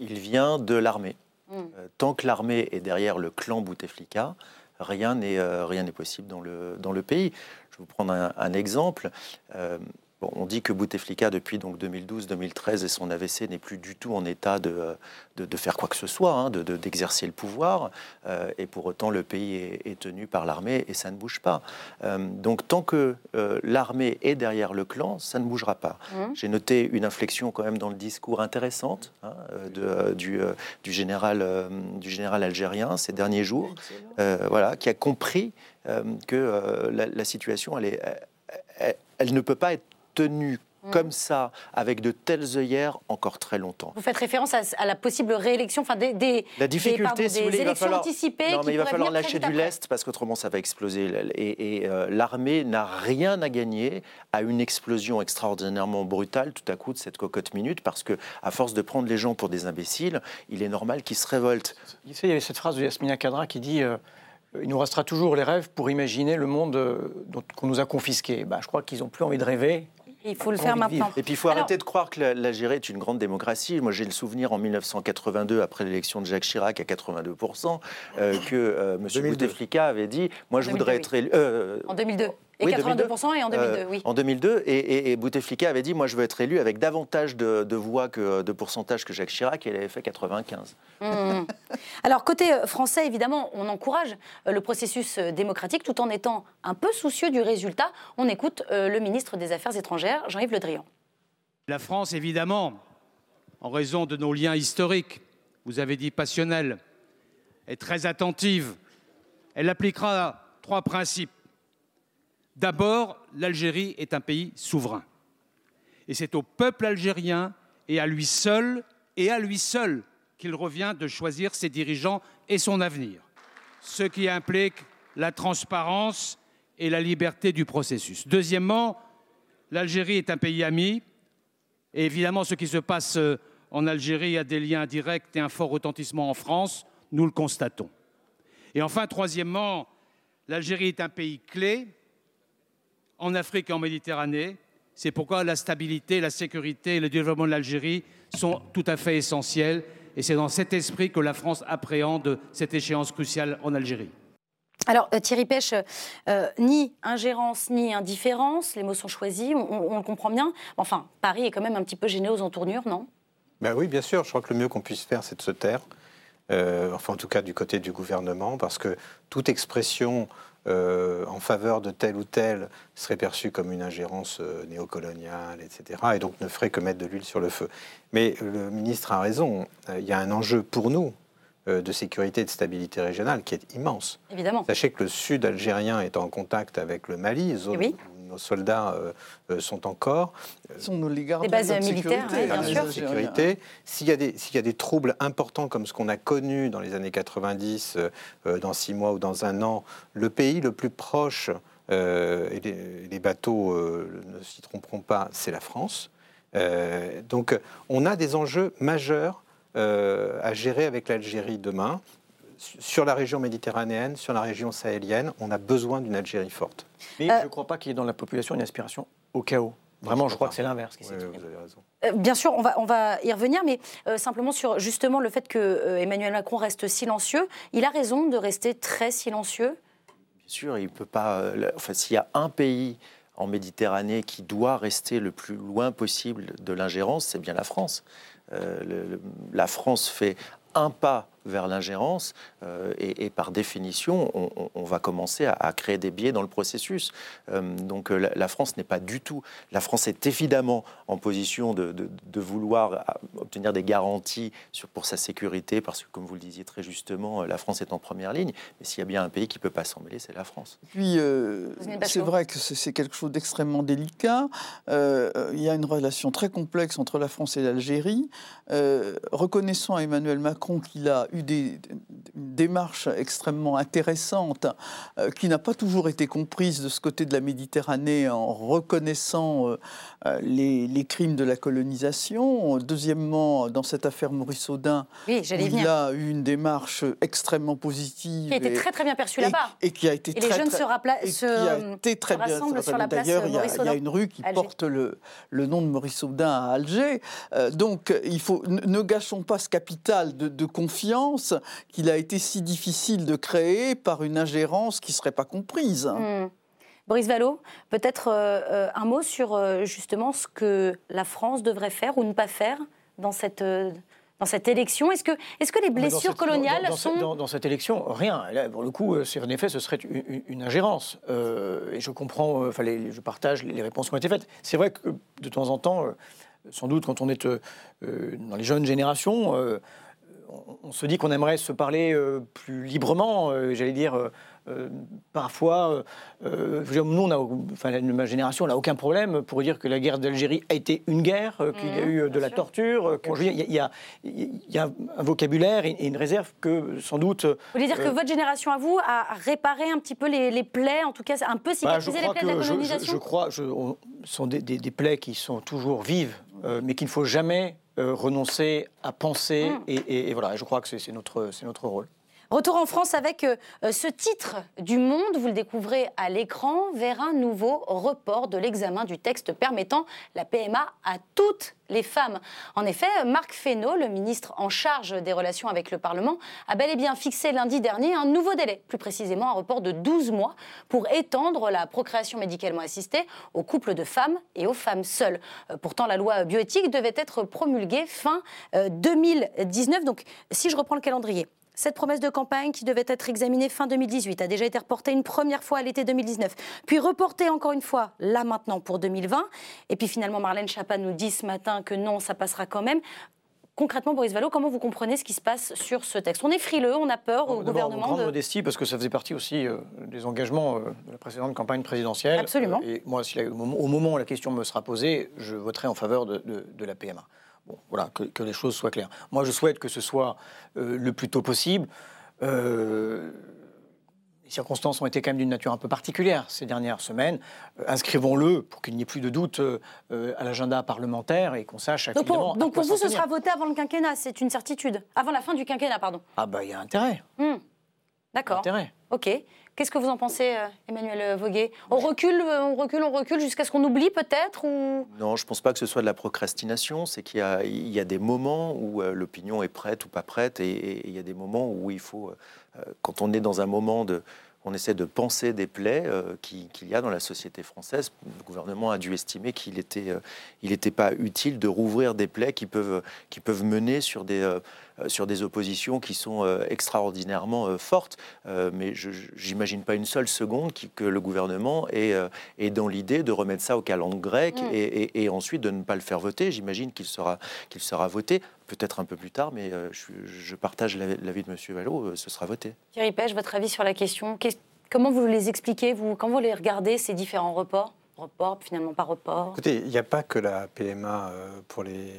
S6: Il vient de l'armée. Hmm. tant que l'armée est derrière le clan Bouteflika, rien n'est rien possible dans le, dans le pays. Je vais vous prendre un, un exemple on dit que Bouteflika, depuis 2012-2013 et son AVC, n'est plus du tout en état de, de, faire quoi que ce soit, hein, d'exercer le pouvoir. Euh, et pour autant, le pays est, tenu par l'armée et ça ne bouge pas. Euh, donc, tant que euh, l'armée est derrière le clan, ça ne bougera pas. Mmh. J'ai noté une inflexion quand même dans le discours intéressante hein, du, du, général, du général algérien ces derniers jours, voilà, qui a compris que la, situation, elle, est, elle ne peut pas être tenu mm. comme ça, avec de telles œillères, encore très longtemps.
S1: Vous faites référence à, la possible réélection, enfin des, des,
S6: la difficulté,
S1: si vous voulez, il va falloir,
S6: non, mais il va falloir lâcher du lest parce qu'autrement ça va exploser. Et, euh, l'armée n'a rien à gagner à une explosion extraordinairement brutale tout à coup de cette cocotte minute parce que à force de prendre les gens pour des imbéciles, il est normal qu'ils se révoltent.
S3: Il y avait cette phrase de Yasmina Kadra qui dit. Euh, il nous restera toujours les rêves pour imaginer le monde euh, qu'on nous a confisqué. Bah, je crois qu'ils n'ont plus envie de rêver.
S1: Il faut le faire maintenant.
S6: Et puis il faut arrêter de croire que l'Algérie est une grande démocratie. Moi j'ai le souvenir en 1982, après l'élection de Jacques Chirac à 82%, euh, que euh, M. Bouteflika avait dit Moi je voudrais être élu.
S1: Euh, en 2002. Et 82% et en 2002, oui.
S6: En 2002, et, Bouteflika avait dit Moi je veux être élu avec davantage de, voix que de pourcentage que Jacques Chirac, et il avait fait 95.
S1: Mmh. Alors côté français, évidemment, on encourage le processus démocratique tout en étant un peu soucieux du résultat. On écoute le ministre des Affaires étrangères. Jean-Yves Le Drian.
S12: La France, évidemment, en raison de nos liens historiques, vous avez dit passionnels, est très attentive. Elle appliquera trois principes. D'abord, l'Algérie est un pays souverain. Et c'est au peuple algérien et à lui seul, et à lui seul, qu'il revient de choisir ses dirigeants et son avenir. Ce qui implique la transparence et la liberté du processus. Deuxièmement, L'Algérie est un pays ami. Et évidemment, ce qui se passe euh, en Algérie a des liens directs et un fort retentissement en France. Nous le constatons. Et enfin, troisièmement, l'Algérie est un pays clé en Afrique et en Méditerranée. C'est pourquoi la stabilité, la sécurité et le développement de l'Algérie sont tout à fait essentiels. Et c'est dans cet esprit que la France appréhende cette échéance cruciale en Algérie.
S1: Alors euh, Thierry Pêche, euh, euh, ni ingérence ni indifférence, les mots sont choisis, on, le comprend bien. Enfin, Paris est quand même un petit peu gêné aux entournures, non?
S5: Ben Oui, bien sûr. Je crois que le mieux qu'on puisse faire, c'est de se taire. enfin, en tout cas, du côté du gouvernement, parce que toute expression en faveur de tel ou tel serait perçue comme une ingérence néocoloniale, etc., et donc ne ferait que mettre de l'huile sur le feu. Mais le ministre a raison, il y a un enjeu pour nous, euh, de sécurité et de stabilité régionale qui est immense.
S1: Évidemment.
S5: Sachez que le sud algérien est en contact avec le Mali, zone où nos soldats sont encore.
S2: Ce sont nos
S1: des bases militaires, bien sûr.
S5: Sécurité. S'il y, a des, y a des troubles importants comme ce qu'on a connu dans les années 90, dans six mois ou dans un an, le pays le plus proche et les, bateaux ne s'y tromperont pas, c'est la France. donc on a des enjeux majeurs à gérer avec l'Algérie demain sur la région méditerranéenne, sur la région sahélienne, on a besoin d'une Algérie forte.
S3: Mais je ne crois pas qu'il y ait dans la population une aspiration au chaos. Vraiment, je crois que c'est l'inverse.
S5: vous avez raison.
S1: Euh, bien sûr, on va, on va y revenir, mais euh, simplement sur justement le fait que euh, Emmanuel Macron reste silencieux. Il a raison de rester très silencieux
S6: Bien sûr, il peut pas. enfin, s'il y a un pays en Méditerranée qui doit rester le plus loin possible de l'ingérence, c'est bien la France. la France fait un pas vers l'ingérence euh, et, par définition, on, va commencer à, créer des biais dans le processus. Euh, donc euh, la, France n'est pas du tout. La France est évidemment en position de, vouloir obtenir des garanties sur, pour sa sécurité, parce que, comme vous le disiez très justement, la France est en première ligne. Mais s'il y a bien un pays qui ne peut pas s'en mêler, c'est la France.
S2: Puis, c'est vrai que c'est quelque chose d'extrêmement délicat. il y a une relation très complexe entre la France et l'Algérie. reconnaissant à Emmanuel Macron qu'il a eu des, démarches extrêmement intéressantes euh, qui n'a pas toujours été comprise de ce côté de la Méditerranée en reconnaissant euh, euh, les, crimes de la colonisation. Deuxièmement, dans cette affaire Maurice Audin, il a eu une démarche extrêmement positive.
S1: Qui a été très très bien perçue là-bas.
S2: Et, qui a été
S1: et
S2: très,
S1: les jeunes
S2: très,
S1: se, se,
S2: été très bien.
S1: sur la place
S2: D'ailleurs, il,
S1: y,
S2: a une rue qui porte le, le, nom de Maurice Audin à Alger. donc, il faut ne gâchons pas ce capital de, de confiance qu'il a été si difficile de créer par une ingérence qui ne serait pas comprise. Hmm.
S1: Boris Vallot, peut-être euh, euh, un mot sur euh, justement ce que la France devrait faire ou ne pas faire dans cette, dans cette élection Est-ce que, est que les blessures coloniales sont...
S3: Dans, cette élection, rien. pour le coup, en effet, ce serait une, ingérence. et je comprends, enfin, je partage les réponses qui ont été faites. C'est vrai que de temps en temps, sans doute quand on est dans les jeunes générations, on se dit qu'on aimerait se parler euh, plus librement, euh, j'allais dire. Euh, parfois, nous, on a, enfin, ma génération n'a aucun problème pour dire que la guerre d'Algérie a été une guerre, qu'il y a mmh, eu de la torture. Il y, a un vocabulaire et une réserve que, sans doute. Vous
S1: voulez dire que votre génération, à vous, a réparé un petit peu les, plaies, en tout cas, un peu bah, cicatriser les plaies de la colonisation?
S3: je, crois, ce sont des, des, plaies qui sont toujours vives, mais qu'il ne faut jamais renoncer à penser. Mm. Et, voilà, je crois que c'est notre, notre rôle.
S1: Retour en France avec euh, ce titre du Monde, vous le découvrez à l'écran, vers un nouveau report de l'examen du texte permettant la PMA à toutes les femmes. En effet, Marc Fesneau, le ministre en charge des relations avec le Parlement, a bel et bien fixé lundi dernier un nouveau délai, plus précisément un report de 12 mois, pour étendre la procréation médicalement assistée aux couples de femmes et aux femmes seules. Euh, pourtant, la loi bioéthique devait être promulguée fin 2019. Euh, Donc, si je reprends le calendrier, cette promesse de campagne qui devait être examinée fin 2018 a déjà été reportée une première fois à l'été 2019, puis reportée encore une fois là maintenant pour 2020. Et puis finalement, Marlène Schiappa nous dit ce matin que non, ça passera quand même. Concrètement, Boris Vallot, comment vous comprenez ce qui se passe sur ce texte? On est frileux, on a peur au gouvernement.
S3: Grande de... modestie, parce que ça faisait partie aussi euh, des engagements euh, de la précédente campagne présidentielle.
S1: Absolument.
S3: et moi, au moment où la question me sera posée, je voterai en faveur de, de la PMA. Bon, voilà, que, les choses soient claires. Moi, je souhaite que ce soit euh, le plus tôt possible. Euh, les circonstances ont été quand même d'une nature un peu particulière ces dernières semaines. Euh, inscrivons-le pour qu'il n'y ait plus de doute à l'agenda parlementaire et qu'on sache
S1: donc pour, donc pour vous, ce sera voté avant le quinquennat, c'est une certitude. Avant la fin du quinquennat, pardon.
S3: Ah bah il y a intérêt.
S1: Hmm. D'accord.
S3: Intérêt.
S1: Ok. Qu'est-ce que vous en pensez, euh, Emmanuel Voguet On recule, euh, on recule, on recule jusqu'à ce qu'on oublie peut-être ou...
S6: Non, je ne pense pas que ce soit de la procrastination. C'est qu'il y, a des moments où euh, l'opinion est prête ou pas prête, et, il y a des moments où il faut, quand on est dans un moment de, on essaie de penser des plaies qu'il y a dans la société française. Le gouvernement a dû estimer qu'il n'était pas utile de rouvrir des plaies qui peuvent, qui peuvent mener sur des, euh, sur des oppositions qui sont euh, extraordinairement euh, fortes. mais je n'imagine pas une seule seconde que le gouvernement est, dans l'idée de remettre ça au calendrier grec mm. et, ensuite de ne pas le faire voter. J'imagine qu'il sera, qu'il sera voté peut-être un peu plus tard, mais je, partage l'avis de M. Vallot, ce sera voté.
S1: Thierry Pêche, votre avis sur la question? Comment vous les expliquez, vous, quand vous les regardez, ces différents reports? Report, finalement pas report
S5: Écoutez, il n'y a pas que la PMA pour les,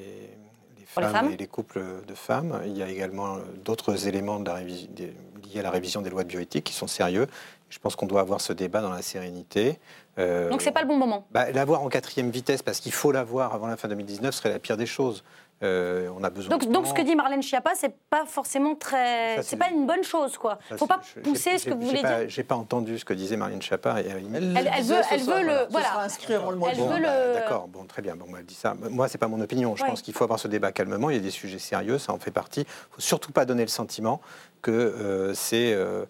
S5: femmes, et les couples de femmes. Il y a également d'autres éléments de la liés à la révision des lois de bioéthique qui sont sérieux. Je pense qu'on doit avoir ce débat dans la sérénité.
S1: Euh, Donc c'est pas le bon moment.
S5: Bah, l'avoir en quatrième vitesse, parce qu'il faut l'avoir avant la fin 2019, serait la pire des choses. Euh, on a besoin.
S1: Donc, donc ce que dit Marlène Schiappa, c'est pas forcément très, c'est pas une bonne chose, quoi. Il faut pas pousser ce que vous voulez dire.
S5: J'ai pas entendu ce que disait Marlène Schiappa.
S1: Elle, elle, veut, elle veut le, voilà.
S2: inscrire le mois
S1: elle veut
S5: le... D'accord, bon, très bien. Bon, elle dit ça. Moi, c'est pas mon opinion. Je pense qu'il faut avoir ce débat calmement. Il y a des sujets sérieux, ça en fait partie. Il faut surtout pas donner le sentiment que euh, c'est euh,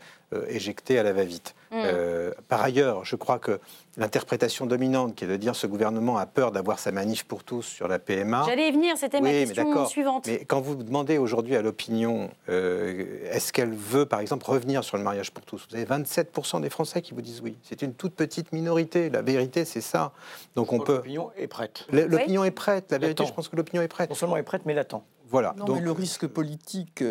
S5: éjecté à la va-vite. Mm. Euh, par ailleurs, je crois que l'interprétation dominante, qui est de dire ce gouvernement a peur d'avoir sa manif pour tous sur la PMA.
S1: J'allais y venir, c'était ma question suivante.
S5: Mais quand vous demandez aujourd'hui à l'opinion, euh, est-ce qu'elle veut, par exemple, revenir sur le mariage pour tous Vous avez 27% des Français qui vous disent oui. C'est une toute petite minorité. La vérité, c'est ça.
S3: Donc on peut. L'opinion est prête.
S5: L'opinion est prête. La vérité, je pense que l'opinion est prête.
S3: Non seulement est prête, mais l'attend.
S5: Voilà.
S2: Non, Donc, mais le risque politique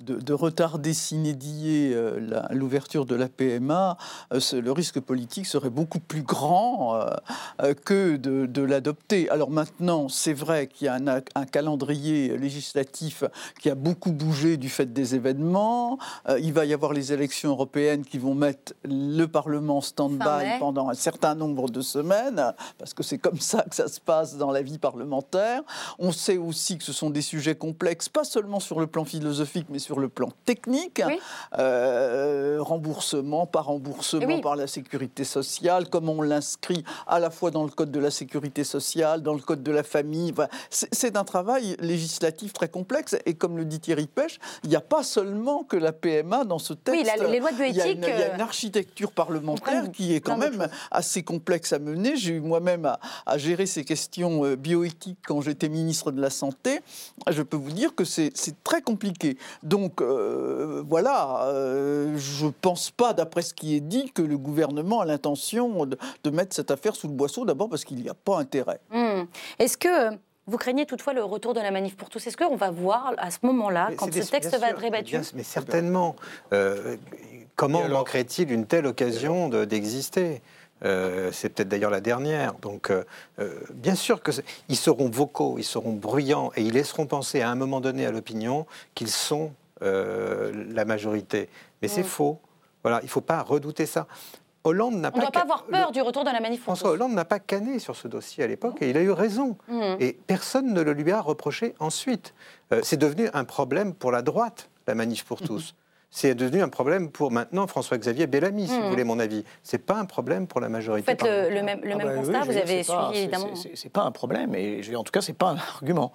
S2: de, retarder s'inédier euh, l'ouverture de la PMA, euh, le risque politique serait beaucoup plus grand euh, que de, l'adopter. Alors maintenant, c'est vrai qu'il y a un, calendrier législatif qui a beaucoup bougé du fait des événements. il va y avoir les élections européennes qui vont mettre le Parlement stand-by pendant un certain nombre de semaines, parce que c'est comme ça que ça se passe dans la vie parlementaire. On sait aussi que ce sont des sujets complexes, pas seulement sur le plan philosophique, mais sur sur le plan technique, euh, remboursement par remboursement par la sécurité sociale, comme on l'inscrit à la fois dans le code de la sécurité sociale, dans le code de la famille. c'est un travail législatif très complexe et comme le dit Thierry Pêche, il n'y a pas seulement que la PMA dans ce texte.
S1: Oui, les lois de bioéthique.
S2: Il y, a une, architecture parlementaire qui est quand même assez complexe à mener. J'ai eu moi-même à, à, gérer ces questions euh, bioéthiques quand j'étais ministre de la Santé. Je peux vous dire que c'est très compliqué. Donc donc euh, voilà, euh, je ne pense pas, d'après ce qui est dit, que le gouvernement a l'intention de, mettre cette affaire sous le boisseau, d'abord parce qu'il n'y a pas intérêt.
S1: Hmm. Est-ce que vous craignez toutefois le retour de la manif pour tous? Est-ce qu'on va voir à ce moment-là, quand ce texte va être débattu
S5: Mais certainement. Euh, comment manquerait-il une telle occasion d'exister? C'est peut-être d'ailleurs la dernière. Donc, bien sûr qu'ils seront vocaux, ils seront bruyants et ils laisseront penser à un moment donné à l'opinion qu'ils sont euh, la majorité. Mais c'est faux. Voilà, il ne faut pas redouter ça.
S1: Hollande n'a pas. On ne doit pas avoir peur du retour de la manif.
S5: François Hollande n'a pas canné sur ce dossier à l'époque et il a eu raison. Mmh. Et personne ne le lui a reproché ensuite. Euh, c'est devenu un problème pour la droite, la manif pour tous. Mmh. [LAUGHS] C'est devenu un problème pour maintenant François-Xavier Bellamy, si vous mmh. voulez mon avis. C'est pas un problème pour la majorité.
S1: Vous faites le, même, le ah même bah constat, vous avez suivi évidemment.
S3: C'est pas un problème, et en tout cas, c'est pas un [LAUGHS] argument.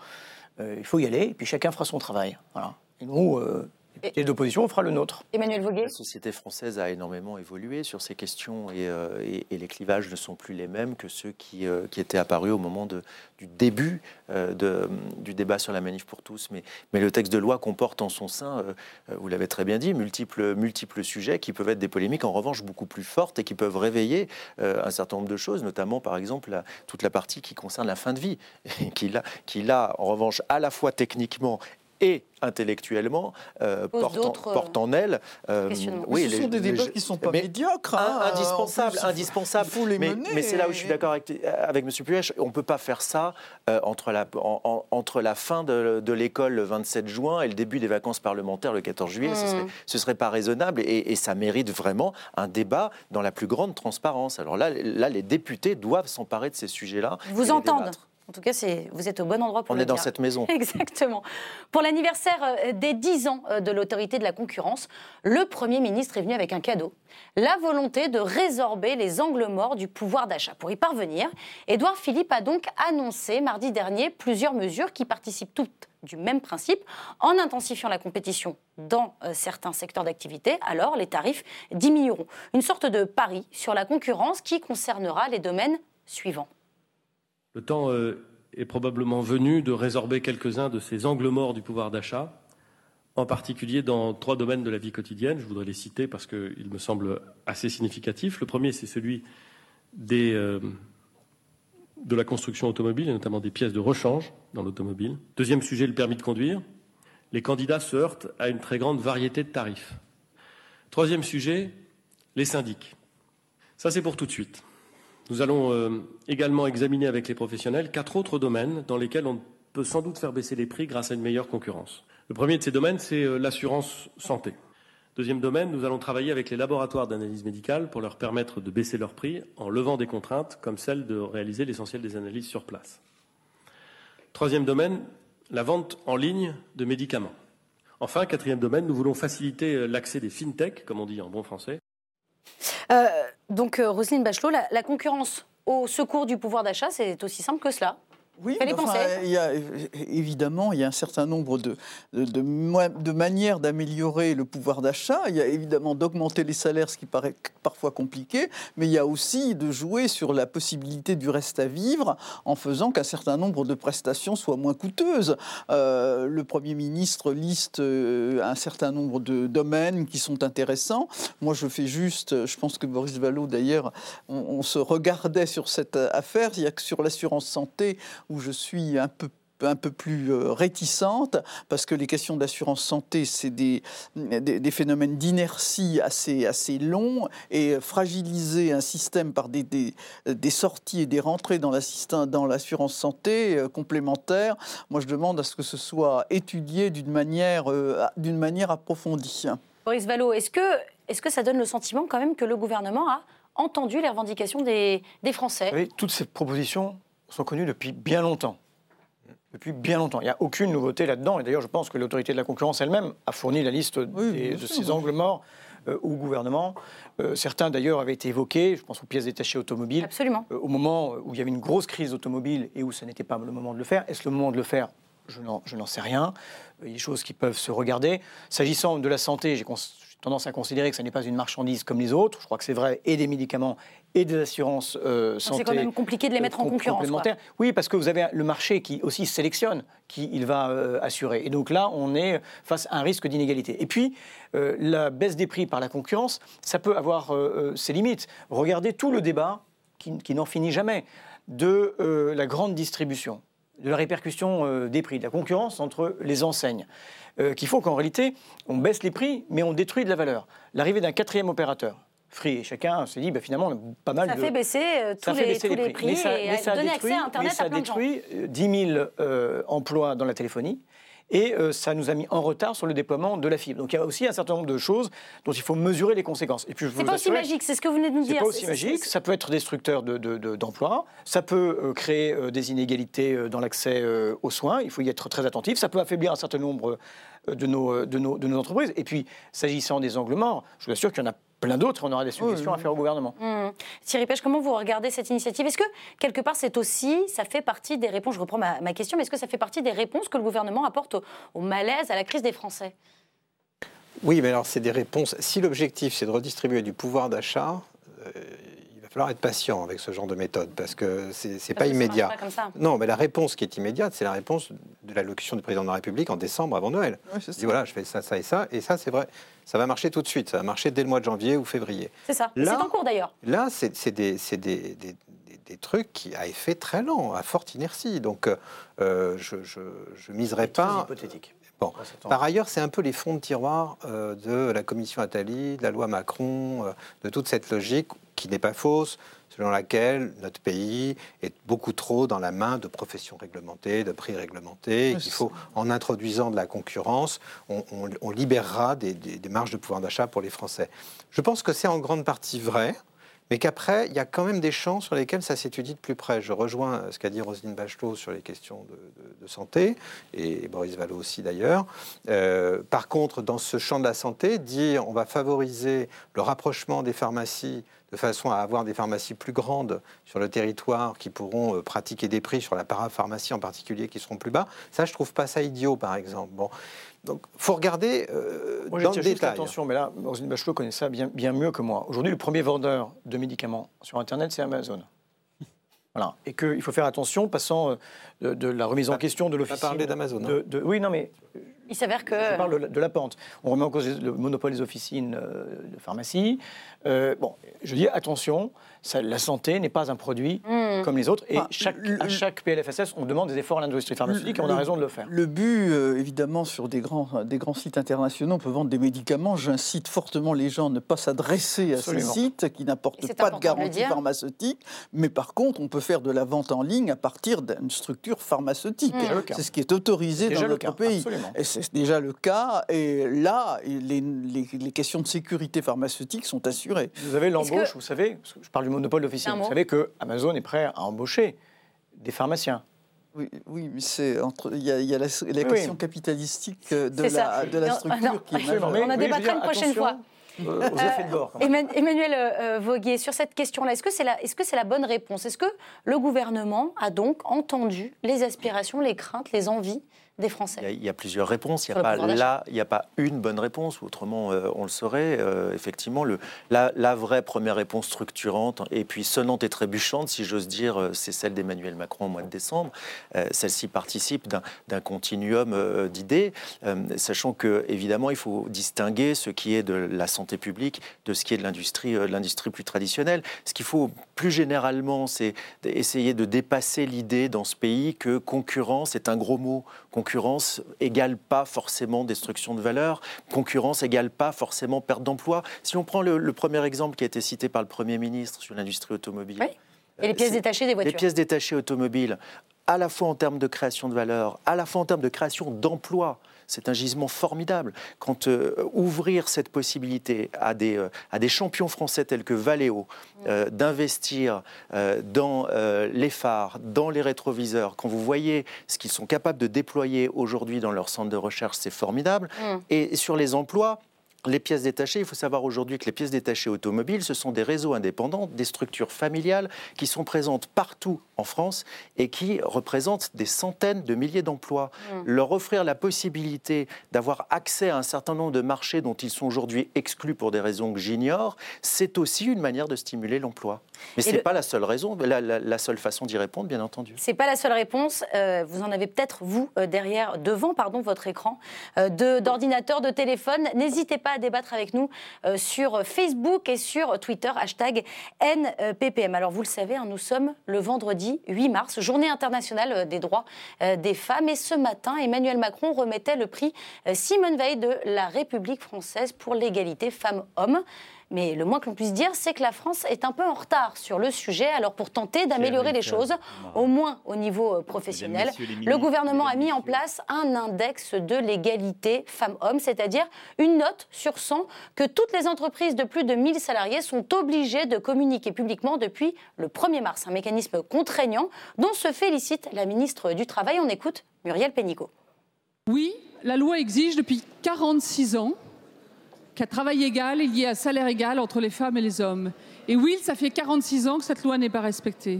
S3: Euh, il faut y aller, et puis chacun fera son travail. Voilà. Et nous, euh, et d'opposition, on fera le nôtre.
S1: Emmanuel Voguet
S6: La société française a énormément évolué sur ces questions et, euh, les clivages ne sont plus les mêmes que ceux qui, euh, qui étaient apparus au moment de, du début de, du débat sur la manif pour tous. Mais, mais le texte de loi comporte en son sein, vous l'avez très bien dit, multiples, multiples sujets qui peuvent être des polémiques en revanche beaucoup plus fortes et qui peuvent réveiller un certain nombre de choses, notamment par exemple toute la partie qui concerne la fin de vie, [LAUGHS] qui là, qui là en revanche à la fois techniquement et intellectuellement euh, porte, en, elle.
S2: Euh, oui, ce sont des débats qui ne sont pas médiocres. Hein,
S6: indispensables, indispensables. les mais, mais c'est là où je suis d'accord avec, avec M. Puech. On ne peut pas faire ça euh, entre, la, entre la fin de, l'école le 27 juin et le début des vacances parlementaires le 14 juillet. Ce ne hmm. serait, pas raisonnable et, ça mérite vraiment un débat dans la plus grande transparence. Alors là, là les députés doivent s'emparer de ces sujets-là.
S1: Vous entendez en tout cas, vous êtes au bon endroit pour
S6: On
S1: le
S6: est dans cette maison. [LAUGHS]
S1: Exactement. Pour l'anniversaire euh, des 10 ans euh, de l'autorité de la concurrence, le Premier ministre est venu avec un cadeau. La volonté de résorber les angles morts du pouvoir d'achat. Pour y parvenir, Édouard Philippe a donc annoncé mardi dernier plusieurs mesures qui participent toutes du même principe. En intensifiant la compétition dans euh, certains secteurs d'activité, alors les tarifs diminueront. Une sorte de pari sur la concurrence qui concernera les domaines suivants.
S13: Le temps euh, est probablement venu de résorber quelques-uns de ces angles morts du pouvoir d'achat, en particulier dans trois domaines de la vie quotidienne. Je voudrais les citer parce qu'ils me semblent assez significatifs. Le premier, c'est celui euh, de la construction automobile, et notamment des pièces de rechange dans l'automobile. Deuxième sujet, le permis de conduire. Les candidats se heurtent à une très grande variété de tarifs. Troisième sujet, les syndics. Ça, c'est pour tout de suite. Nous allons euh, également examiner avec les professionnels quatre autres domaines dans lesquels on peut sans doute faire baisser les prix grâce à une meilleure concurrence. Le premier de ces domaines, c'est euh, l'assurance santé. Deuxième domaine, nous allons travailler avec les laboratoires d'analyse médicale pour leur permettre de baisser leurs prix en levant des contraintes comme celle de réaliser l'essentiel des analyses sur place. Troisième domaine, la vente en ligne de médicaments. Enfin, quatrième domaine, nous voulons faciliter euh, l'accès des fintech, comme on dit en bon français,
S1: donc, euh, Roselyne Bachelot, la concurrence au secours du pouvoir d'achat, c'est aussi simple que cela
S2: oui, il y a, évidemment, il y a un certain nombre de, de, de, manières d'améliorer le pouvoir d'achat. Il y a évidemment d'augmenter les salaires, ce qui paraît parfois compliqué, mais il y a aussi de jouer sur la possibilité du reste à vivre en faisant qu'un certain nombre de prestations soient moins coûteuses. Euh, le Premier ministre liste euh, un certain nombre de domaines qui sont intéressants. Moi, je fais juste, je pense que Boris Vallot, d'ailleurs, on, on se regardait sur cette affaire. Il y a que sur l'assurance santé, où je suis un peu un peu plus euh, réticente, parce que les questions d'assurance santé, c'est des, des, phénomènes d'inertie assez, assez longs, et fragiliser un système par des, des, sorties et des rentrées dans l'assurance santé euh, complémentaire, moi je demande à ce que ce soit étudié d'une manière, euh, d'une manière approfondie.
S1: Boris Vallot, est-ce que, est que ça donne le sentiment quand même que le gouvernement a entendu les revendications des, des Français?
S3: Oui, Toutes ces propositions sont connus depuis bien longtemps. Depuis bien longtemps. Il n'y a aucune nouveauté là-dedans. Et d'ailleurs, je pense que l'autorité de la concurrence elle-même a fourni la liste de ces angles morts euh, au gouvernement. Euh, certains, d'ailleurs, avaient été évoqués. Je pense aux pièces détachées automobiles.
S1: Absolument.
S3: Euh, au moment où il y avait une grosse crise automobile et où ce n'était pas le moment de le faire. Est-ce le moment de le faire? Je n'en sais rien. Il y a des choses qui peuvent se regarder. S'agissant de la santé, j'ai tendance à considérer que ce n'est pas une marchandise comme les autres. Je crois que c'est vrai et des médicaments et des assurances euh, santé.
S1: C'est quand même compliqué de les mettre en concurrence.
S3: Oui, parce que vous avez le marché qui aussi sélectionne qui il va euh, assurer. Et donc là, on est face à un risque d'inégalité. Et puis, euh, la baisse des prix par la concurrence, ça peut avoir ses limites. Regardez tout le débat qui, qui n'en finit jamais de la grande distribution de la répercussion des prix, de la concurrence entre les enseignes. Euh, qu'il faut qu'en réalité, on baisse les prix, mais on détruit de la valeur. L'arrivée d'un quatrième opérateur, Free, et chacun s'est dit, bah, finalement, on a pas mal
S1: ça
S3: de...
S1: Fait baisser, euh, tous, les, tous les, prix, et donner accès à Internet
S3: mais ça
S1: à plein
S3: détruit 10 000 euh, emplois dans la téléphonie et euh, ça nous a mis en retard sur le déploiement de la fibre. Donc il y a aussi un certain nombre de choses dont il faut mesurer les conséquences.
S1: Et puis c'est pas aussi magique, c'est ce que vous venez de nous dire.
S3: C'est pas aussi magique, ça peut être destructeur d'emplois, de, ça peut euh, créer euh, des inégalités dans l'accès aux soins, il faut y être très attentif, ça peut affaiblir un certain nombre de nos, de nos, de nos entreprises. Et puis, s'agissant des angles morts, je vous assure qu'il y en a plein d'autres on aura des suggestions à faire au gouvernement.
S1: Mmh. Thierry Pêche, comment vous regardez cette initiative? Est-ce que, quelque part, c'est aussi, ça fait partie des réponses, je reprends ma, question, mais est-ce que ça fait partie des réponses que le gouvernement apporte au, malaise, à la crise des Français?
S5: Oui, mais alors c'est des réponses. Si l'objectif, c'est de redistribuer du pouvoir d'achat, euh, falloir être patient avec ce genre de méthode parce que c'est pas immédiat. Non, mais la réponse qui est immédiate, c'est la réponse de l'allocution du président de la République en décembre avant Noël. il dit voilà, je fais ça, ça et ça, et ça, c'est vrai, ça va marcher tout de suite. Ça va marcher dès le mois de janvier ou février.
S1: C'est ça. C'est en cours d'ailleurs.
S5: Là, c'est des, des, des, des, trucs qui a effet très lent, à forte inertie. Donc, euh, je, je, miserai pas.
S3: hypothétique.
S5: Bon. Par ailleurs, c'est un peu les fonds de tiroir euh, de la commission Attali, de la loi Macron, euh, de toute cette logique qui n'est pas fausse, selon laquelle notre pays est beaucoup trop dans la main de professions réglementées, de prix réglementés, Il faut, en introduisant de la concurrence, on, libérera des, des marges de pouvoir d'achat pour les Français. Je pense que c'est en grande partie vrai mais qu'après, il y a quand même des champs sur lesquels ça s'étudie de plus près. Je rejoins ce qu'a dit Roselyne Bachelot sur les questions de, santé, et Boris Vallot aussi d'ailleurs. Euh, par contre, dans ce champ de la santé, dire on va favoriser le rapprochement des pharmacies de façon à avoir des pharmacies plus grandes sur le territoire qui pourront euh, pratiquer des prix sur la parapharmacie en particulier qui seront plus bas, ça je trouve pas ça idiot par exemple. Bon, donc, faut regarder euh, dans le détail.
S3: Attention, mais là, Roselyne Bachelot connaît ça bien, bien mieux que moi. Aujourd'hui, le premier vendeur de médicaments sur Internet, c'est Amazon. Voilà. Et qu'il faut faire attention, passant euh, de, la remise en question de l'office.
S5: parler d'Amazon. Hein.
S3: oui, non, mais
S1: Il s'avère que.
S3: Je parle de la pente. On remet en cause le monopole des officines de pharmacie. bon, je dis attention, la santé n'est pas un produit hmm. comme les autres. Et chaque, à chaque PLFSS, on demande des efforts à l'industrie pharmaceutique et on a raison de le faire.
S2: Le but, euh, évidemment, sur des grands, des grands sites internationaux, on peut vendre des médicaments. J'incite fortement les gens à ne pas s'adresser à ces sites qui n'apportent pas de garantie pharmaceutique. Mais par contre, on peut faire de la vente en ligne à partir d'une structure pharmaceutique. Hmm. C'est ce qui est autorisé dans notre pays. C'est déjà le cas. Et là, les, les, questions de sécurité pharmaceutique sont assurées.
S3: Vous avez l'embauche, vous savez, je parle du monopole d'officine. Vous savez que Amazon est prêt à embaucher des pharmaciens.
S2: Oui, oui, mais c'est entre. Il y a, il y a la, question capitalistique euh, de la, de la, structure qui est
S1: On a débattra une prochaine fois.
S3: Euh, aux effets de bord.
S1: Emmanuel euh, Voguier, sur cette question-là, est-ce que c'est la, est -ce c'est la bonne réponse? Est-ce que le gouvernement a donc entendu les aspirations, les craintes, les envies des Français
S6: il y, a, plusieurs réponses. Il n'y a, pas là, il a pas une bonne réponse, autrement euh, on le saurait. Euh, effectivement, le, la, vraie première réponse structurante, et puis sonnante et trébuchante, si j'ose dire, euh, c'est celle d'Emmanuel Macron au mois de décembre. Celle-ci participe d'un continuum d'idées, sachant que évidemment il faut distinguer ce qui est de la santé publique de ce qui est de l'industrie, l'industrie plus traditionnelle. Ce qu'il faut plus généralement, c'est essayer de dépasser l'idée dans ce pays que concurrence est un gros mot concurrence égale pas forcément destruction de valeur, concurrence égale pas forcément perte d'emploi. Si on prend le, premier exemple qui a été cité par le Premier ministre sur l'industrie automobile.
S1: Oui. Et les pièces détachées des voitures.
S6: Les pièces détachées automobiles, à la fois en termes de création de valeur, à la fois en termes de création d'emplois c'est un gisement formidable. Quand euh, ouvrir cette possibilité à des, euh, à des champions français tels que Valeo euh, d'investir dans les phares, dans les rétroviseurs, quand vous voyez ce qu'ils sont capables de déployer aujourd'hui dans leur centre de recherche, c'est formidable. Mm. Et sur les emplois, les pièces détachées, il faut savoir aujourd'hui que les pièces détachées automobiles, ce sont des réseaux indépendants, des structures familiales qui sont présentes partout en France et qui représentent des centaines de milliers d'emplois. Mmh. Leur offrir la possibilité d'avoir accès à un certain nombre de marchés dont ils sont aujourd'hui exclus pour des raisons que j'ignore, c'est aussi une manière de stimuler l'emploi. Mais ce n'est pas la seule raison, la, seule façon d'y répondre, bien entendu.
S1: Ce n'est pas la seule réponse. Euh, vous en avez peut-être, vous, euh, derrière, devant pardon, votre écran euh, d'ordinateur, de, téléphone. N'hésitez pas à débattre avec nous sur Facebook et sur Twitter, hashtag NPPM. Alors, vous le savez, hein, nous sommes le vendredi 8 mars, journée internationale des droits des femmes. Et ce matin, Emmanuel Macron remettait le prix Simone Veil de la République française pour l'égalité femmes-hommes. Mais le moins que l'on puisse dire, c'est que la France est un peu en retard sur le sujet. Alors pour tenter d'améliorer les choses, au moins au niveau euh, professionnel, le gouvernement a mis en place un index de l'égalité femmes-hommes, c'est-à-dire une note sur 100 que toutes les entreprises de plus de 1000 salariés sont obligées de communiquer publiquement depuis le 1er mars. Un mécanisme contraignant dont se félicite la ministre du Travail. On écoute Muriel Pénicaud.
S4: Oui, la loi exige depuis 46 ans qu'à travail égal, y ait un salaire égal entre les femmes et les hommes. Et oui, ça fait 46 ans que cette loi n'est pas respectée.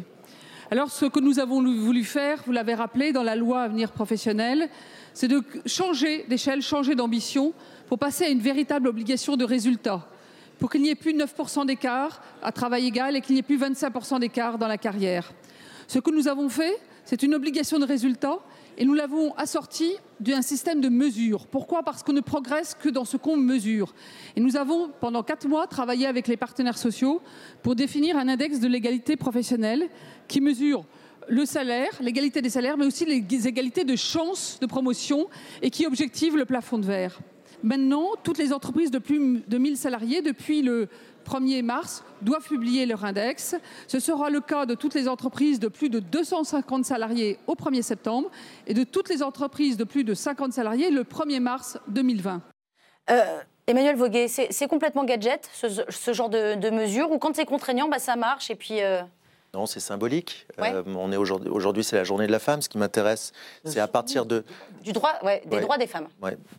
S4: Alors, ce que nous avons voulu faire, vous l'avez rappelé, dans la loi Avenir professionnel, c'est de changer d'échelle, changer d'ambition pour passer à une véritable obligation de résultat, pour qu'il n'y ait plus 9% d'écart à travail égal et qu'il n'y ait plus 25% d'écart dans la carrière. Ce que nous avons fait, c'est une obligation de résultat et nous l'avons assorti d'un système de mesure. Pourquoi? Parce qu'on ne progresse que dans ce qu'on mesure. Et nous avons, pendant quatre mois, travaillé avec les partenaires sociaux pour définir un index de l'égalité professionnelle qui mesure le salaire, l'égalité des salaires, mais aussi les égalités de chances de promotion et qui objective le plafond de verre. Maintenant, toutes les entreprises de plus de 1000 salariés, depuis le 1er mars, doivent publier leur index. Ce sera le cas de toutes les entreprises de plus de 250 salariés au 1er septembre et de toutes les entreprises de plus de 50 salariés le 1er mars 2020.
S1: Euh, Emmanuel Voguet, c'est complètement gadget, ce, genre de, mesure, ou quand c'est contraignant, bah, ça marche et puis... Euh,
S6: non, c'est symbolique. Euh, on est aujourd'hui, aujourd'hui, c'est la journée de la femme. Ce qui m'intéresse, c'est à partir de
S1: du droit, des droits des femmes.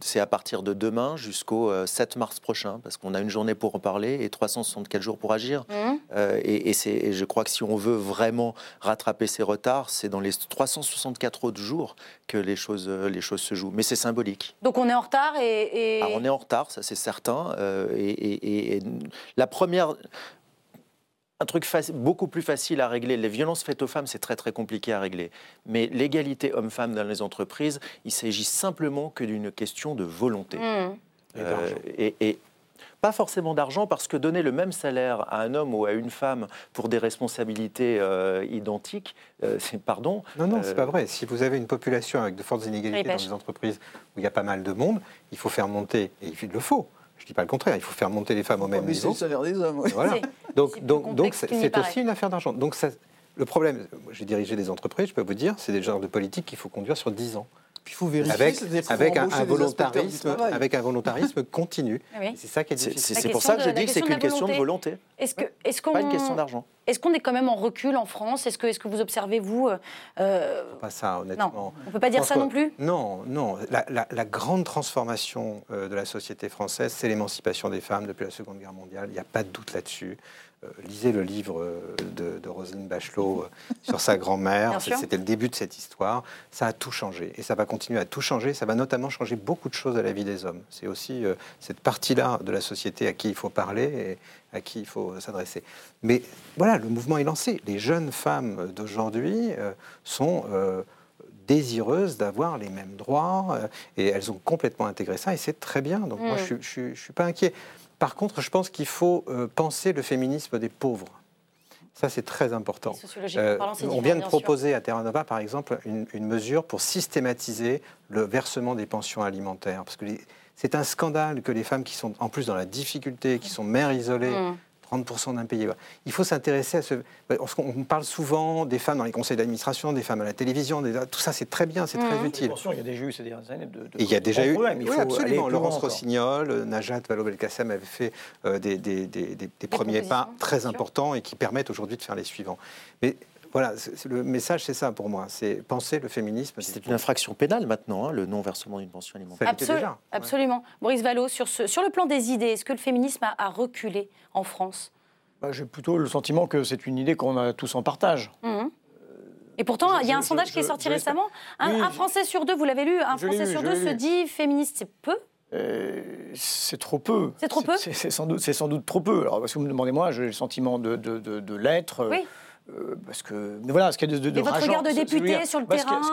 S6: c'est à partir de demain jusqu'au 7 euh, mars prochain, parce qu'on a une journée pour en parler et 364 jours pour agir. Mmh. Euh, et, c'est, je crois que si on veut vraiment rattraper ces retards, c'est dans les 364 autres jours que les choses, les choses se jouent. Mais c'est symbolique.
S1: Donc on est en retard et,
S6: on est en retard, ça c'est certain. et, la première un truc beaucoup plus facile à régler. Les violences faites aux femmes, c'est très très compliqué à régler. Mais l'égalité homme-femme dans les entreprises, il s'agit simplement que d'une question de volonté. Mmh. Euh, et, pas forcément d'argent, parce que donner le même salaire à un homme ou à une femme pour des responsabilités euh, identiques, euh, c'est pardon.
S5: Non, non, c'est pas vrai. Si vous avez une population avec de fortes inégalités dans les entreprises où il y a pas mal de monde, il faut faire monter, et il le faut, dis pas le contraire, il faut faire monter les femmes au même niveau. C'est
S2: le salaire des hommes.
S5: Voilà. Donc, donc, donc c'est aussi une affaire d'argent. Donc ça, le problème, j'ai dirigé des entreprises, je peux vous dire, c'est des genres de politique qu'il faut conduire sur 10 ans.
S2: Puis il faut vérifier
S5: avec, avec un, volontarisme, avec un volontarisme continu. C'est ça qui est difficile.
S6: C'est pour ça que je dis que c'est qu'une question de volonté.
S1: Est-ce que, est
S6: pas une question d'argent.
S1: Est-ce qu'on est quand même en recul en France? Est-ce que, vous observez, vous euh,
S5: Pas ça, honnêtement.
S1: Non, on ne peut pas dire ça non plus?
S5: Non, non. La, grande transformation euh, de la société française, c'est l'émancipation des femmes depuis la Seconde Guerre mondiale. Il n'y a pas de doute là-dessus. Euh, lisez le livre euh, de, de Roselyne Bachelot euh, [LAUGHS] sur sa grand-mère. C'était le début de cette histoire. Ça a tout changé et ça va continuer à tout changer. Ça va notamment changer beaucoup de choses à la vie des hommes. C'est aussi cette partie-là de la société à qui il faut parler et à qui il faut s'adresser. Mais voilà, le mouvement est lancé. Les jeunes femmes d'aujourd'hui sont désireuses d'avoir les mêmes droits et elles ont complètement intégré ça et c'est très bien. Donc moi, mm. je ne suis pas inquiet. Par contre, je pense qu'il faut euh, penser le féminisme des pauvres. Ça, c'est très important.
S1: Euh,
S5: on vient de proposer à Terra Nova, par exemple, une, mesure pour systématiser le versement des pensions alimentaires. Parce que c'est un scandale que les femmes qui sont en plus dans la difficulté, qui sont mères isolées, mmh. 30% d'impayés. Il faut s'intéresser à ce. On parle souvent des femmes dans les conseils d'administration, des femmes à la télévision, tout ça c'est très bien, c'est très
S3: mmh.
S5: utile.
S3: il y a déjà eu ces dernières années de.
S5: il y a déjà eu. oui, absolument. Laurence Rossignol, Najat Vallaud-Belkacem avaient fait euh, des, des, des, premiers pas très importants et qui permettent aujourd'hui de faire les suivants. Mais voilà, le message, c'est ça pour moi. C'est penser le féminisme.
S6: C'est une infraction pénale maintenant, hein, le non-versement d'une pension alimentaire.
S1: déjà. Absolument. Maurice Vallot, sur, ce, sur le plan des idées, est-ce que le féminisme a, reculé en France?
S3: Bah, J'ai plutôt le sentiment que c'est une idée qu'on a tous en partage.
S1: Mmh. Et pourtant, il y a un sondage qui est sorti récemment. Un, Français sur deux, vous l'avez lu, un Français sur deux se dit féministe. C'est peu?
S3: Euh, c'est trop peu.
S1: C'est trop peu?
S3: C'est sans, doute, sans doute trop peu. Alors, que vous me demandez, moi, j'ai le sentiment de, de, de, l'être.
S1: Oui.
S3: Euh, parce que, voilà, ce qu'il y a de, de,
S1: Et votre regard de député sur le terrain
S3: Ce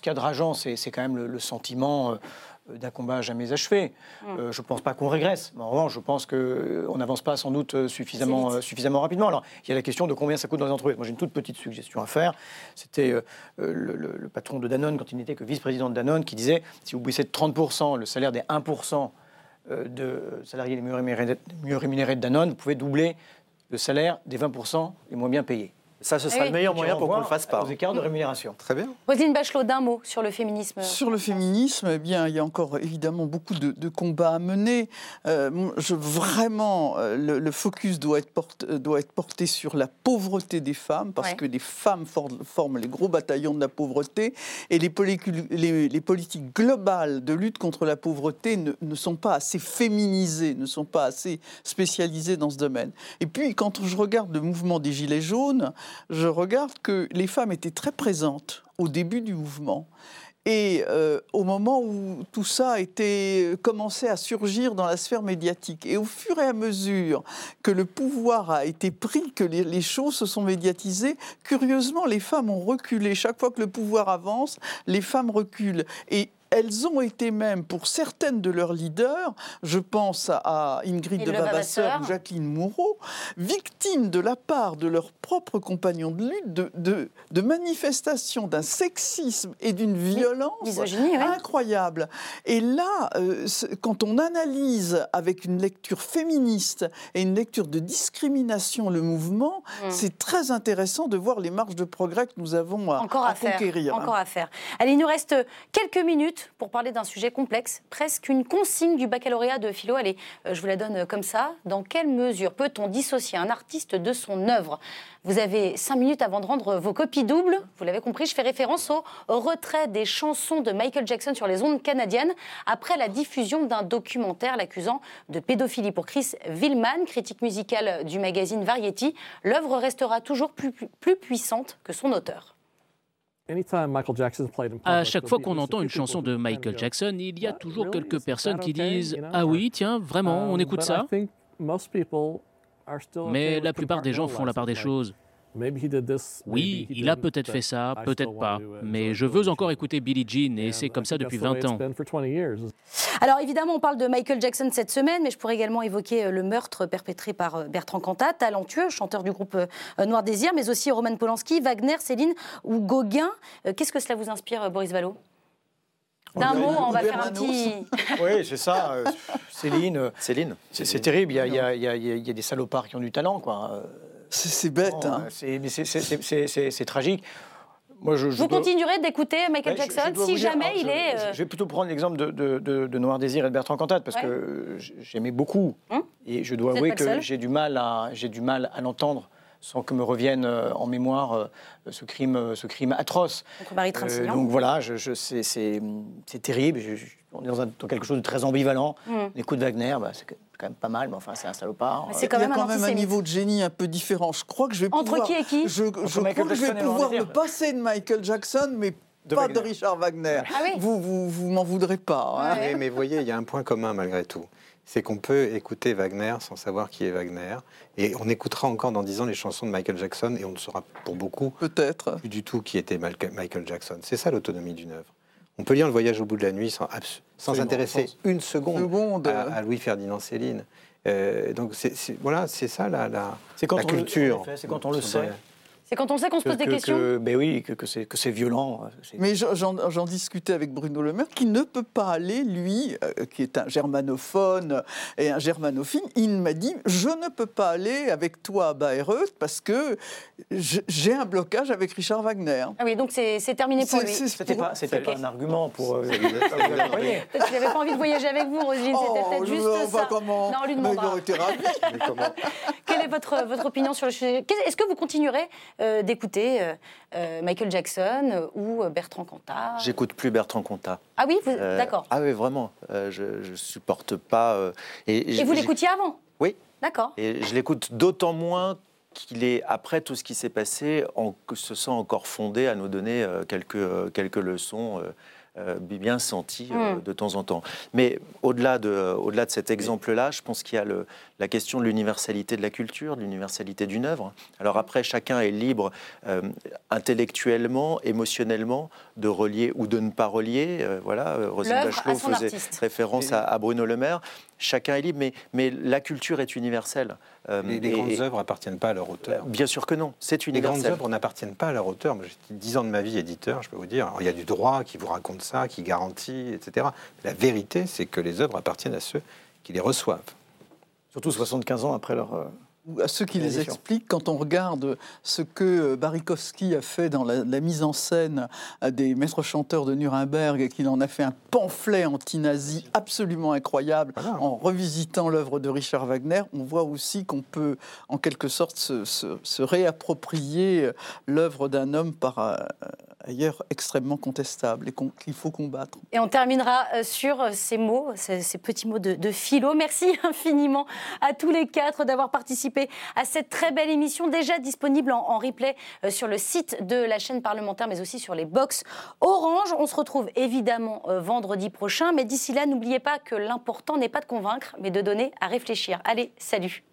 S3: qu'il y, a de rageant, c'est quand même le, sentiment euh, d'un combat jamais achevé. Hum. Euh, je ne pense pas qu'on régresse. Mais en revanche, je pense qu'on n'avance pas sans doute suffisamment, suffisamment rapidement. Alors, il y a la question de combien ça coûte dans les entreprises. Moi, j'ai une toute petite suggestion à faire. C'était le, patron de Danone, quand il n'était que vice-président de Danone, qui disait si vous baissez de 30% le salaire des 1% de salariés les mieux rémunérés, mieux rémunérés de Danone, vous pouvez doubler le salaire des 20% les moins bien payés.
S6: Ça, ce sera le meilleur moyen pour qu'on ne le fasse pas.
S3: Aux écarts de rémunération.
S5: Très bien.
S1: Roselyne Bachelot, d'un mot sur le féminisme.
S2: Sur le féminisme, eh bien, il y a encore évidemment beaucoup de, combats à mener. Euh, je, vraiment, euh, le, focus doit être, porté, doit être porté sur la pauvreté des femmes, parce que les femmes forment les gros bataillons de la pauvreté, et les, les, les politiques globales de lutte contre la pauvreté ne, ne, sont pas assez féminisées, ne sont pas assez spécialisées dans ce domaine. Et puis, quand je regarde le mouvement des Gilets jaunes, je regarde que les femmes étaient très présentes au début du mouvement. Et euh, au moment où tout ça était commençait à surgir dans la sphère médiatique, et au fur et à mesure que le pouvoir a été pris, que les, les, choses se sont médiatisées, curieusement, les femmes ont reculé. Chaque fois que le pouvoir avance, les femmes reculent. Et elles ont été même, pour certaines de leurs leaders, je pense à Ingrid de Vavasseur ou Jacqueline Moureau, victimes de la part de leurs propres compagnons de lutte de, de, manifestations d'un sexisme et d'une violence incroyable. Et là, euh, quand on analyse avec une lecture féministe et une lecture de discrimination le mouvement, hmm. c'est très intéressant de voir les marges de progrès que nous avons à,
S1: Encore à,
S2: conquérir.
S1: Encore à faire. Allez, il nous reste quelques minutes pour parler d'un sujet complexe, presque une consigne du baccalauréat de philo. Allez, euh, je vous la donne euh, comme ça. Dans quelle mesure peut-on dissocier un artiste de son œuvre? Vous avez cinq minutes avant de rendre vos copies doubles. Vous l'avez compris, je fais référence au retrait des chansons de Michael Jackson sur les ondes canadiennes après la diffusion d'un documentaire l'accusant de pédophilie. Pour Chris Villman, critique musicale du magazine Variety, l'œuvre restera toujours plus, plus puissante que son auteur.
S14: À chaque fois qu'on entend une chanson de Michael Jackson, il y a toujours quelques personnes qui disent ⁇ Ah oui, tiens, vraiment, on écoute ça ?⁇ Mais la plupart des gens font la part des choses. Oui, il a peut-être fait ça, peut-être pas, mais je veux encore écouter Billie Jean et c'est comme ça depuis 20 ans.
S1: Alors évidemment, on parle de Michael Jackson cette semaine, mais je pourrais également évoquer euh, le meurtre perpétré par euh, Bertrand Cantat, talentueux, chanteur du groupe euh, Noir Désir, mais aussi Roman Polanski, Wagner, Céline ou Gauguin. Qu'est-ce que cela vous inspire, Boris Vallot? D'un mot, on va faire un petit. [LAUGHS]
S3: oui, c'est ça. Céline. Céline. C'est terrible. Il y, a, il, y a, il y, a, des salopards qui ont du talent, quoi.
S2: C'est bête. hein.
S3: C'est tragique.
S1: Moi, je, Vous continuerez d'écouter Michael Jackson si jamais il est.
S3: Je vais plutôt prendre l'exemple de, de, Noir Désir et de Bertrand Cantat parce que j'aimais beaucoup. Hum et je dois avouer que j'ai du mal à, du mal à l'entendre sans que me revienne euh, en mémoire euh, ce crime, euh, ce crime atroce. donc voilà, je, c'est terrible. on est dans, quelque chose de très ambivalent. Hum. L'écoute de Wagner, bah, c'est quand même pas mal, mais enfin, c'est un salopard.
S2: C'est quand Il y a quand même un niveau de génie un peu différent. Je crois que je vais
S1: Entre
S2: pouvoir...
S1: qui et qui
S2: Je, je crois que je vais pouvoir me passer de Michael Jackson, mais pas de Richard Wagner.
S1: Ah oui
S2: vous, vous, vous m'en voudrez pas.
S5: Hein. mais vous voyez, il y a un point commun malgré tout c'est qu'on peut écouter Wagner sans savoir qui est Wagner. Et on écoutera encore dans dix ans les chansons de Michael Jackson et on ne saura pour beaucoup
S2: peut-être
S5: plus du tout qui était Michael Jackson. C'est ça l'autonomie d'une œuvre. On peut lire Le Voyage au bout de la nuit sans, sans s'intéresser une seconde, À, Louis-Ferdinand Céline. Euh, donc c'est, voilà, c'est ça la, la, culture.
S3: c'est quand on le sait.
S1: C'est quand on sait qu'on se pose des questions
S3: Ben oui, que, que c'est violent.
S2: Mais j'en discutais avec Bruno Le Maire, qui ne peut pas aller, lui, euh, qui est un germanophone et un germanophile, il m'a dit Je ne peux pas aller avec toi à Bayreuth parce que j'ai un blocage avec Richard Wagner.
S1: Ah oui, donc c'est terminé pour lui.
S3: C'était pas, pas un argument pour. Euh, [LAUGHS]
S1: peut-être qu'il n'avait pas envie de voyager avec vous, Roselyne, c'était peut-être oh, juste ça.
S2: Comment
S1: non, on lui demandera. [LAUGHS] Quelle est votre, votre opinion sur le sujet? Est-ce que vous continuerez euh, d'écouter euh, euh, Michael Jackson ou Bertrand Cantat
S6: J'écoute plus Bertrand Cantat.
S1: Ah oui, d'accord.
S6: Ah oui, vraiment. je, ne supporte pas.
S1: et, vous l'écoutiez avant?
S6: Oui.
S1: D'accord.
S6: Et je l'écoute d'autant moins qu'il est, après tout ce qui s'est passé, en, se sent encore fondé à nous donner quelques, quelques leçons euh, bien senti euh, hmm. de temps en temps. Mais au-delà de, au-delà de cet exemple-là, je pense qu'il y a le, la question de l'universalité de la culture, de l'universalité d'une œuvre. Alors après, chacun est libre euh, intellectuellement, émotionnellement, de relier ou de ne pas relier. voilà, Rosine Bachelot faisait référence à, Bruno Le Maire. Chacun est libre, mais, mais la culture est universelle.
S5: les, grandes œuvres n'appartiennent pas à leur auteur.
S6: Bien sûr que non, c'est universel.
S5: Les grandes œuvres n'appartiennent pas à leur auteur. J'ai 10 ans de ma vie éditeur, je peux vous dire. il y a du droit qui vous raconte ça, qui garantit, etc. La vérité, c'est que les œuvres appartiennent à ceux qui les reçoivent.
S3: Surtout 75 ans après leur... Euh,
S2: à ceux qui les expliquent, quand on regarde ce que euh, Barikowski a fait dans la, mise en scène des maîtres chanteurs de Nuremberg, et qu'il en a fait un pamphlet anti-nazi absolument incroyable, en revisitant l'œuvre de Richard Wagner, on voit aussi qu'on peut, en quelque sorte, se, réapproprier l'œuvre d'un homme par euh, ailleurs extrêmement contestable et qu'il faut combattre.
S1: Et on terminera euh, sur ces mots, ces, petits mots de, philo. Merci [LAUGHS] infiniment à tous les quatre d'avoir participé à cette très belle émission, déjà disponible en, replay euh, sur le site de la chaîne parlementaire, mais aussi sur les box Orange. On se retrouve évidemment euh, vendredi prochain, mais d'ici là, n'oubliez pas que l'important n'est pas de convaincre, mais de donner à réfléchir. Allez, salut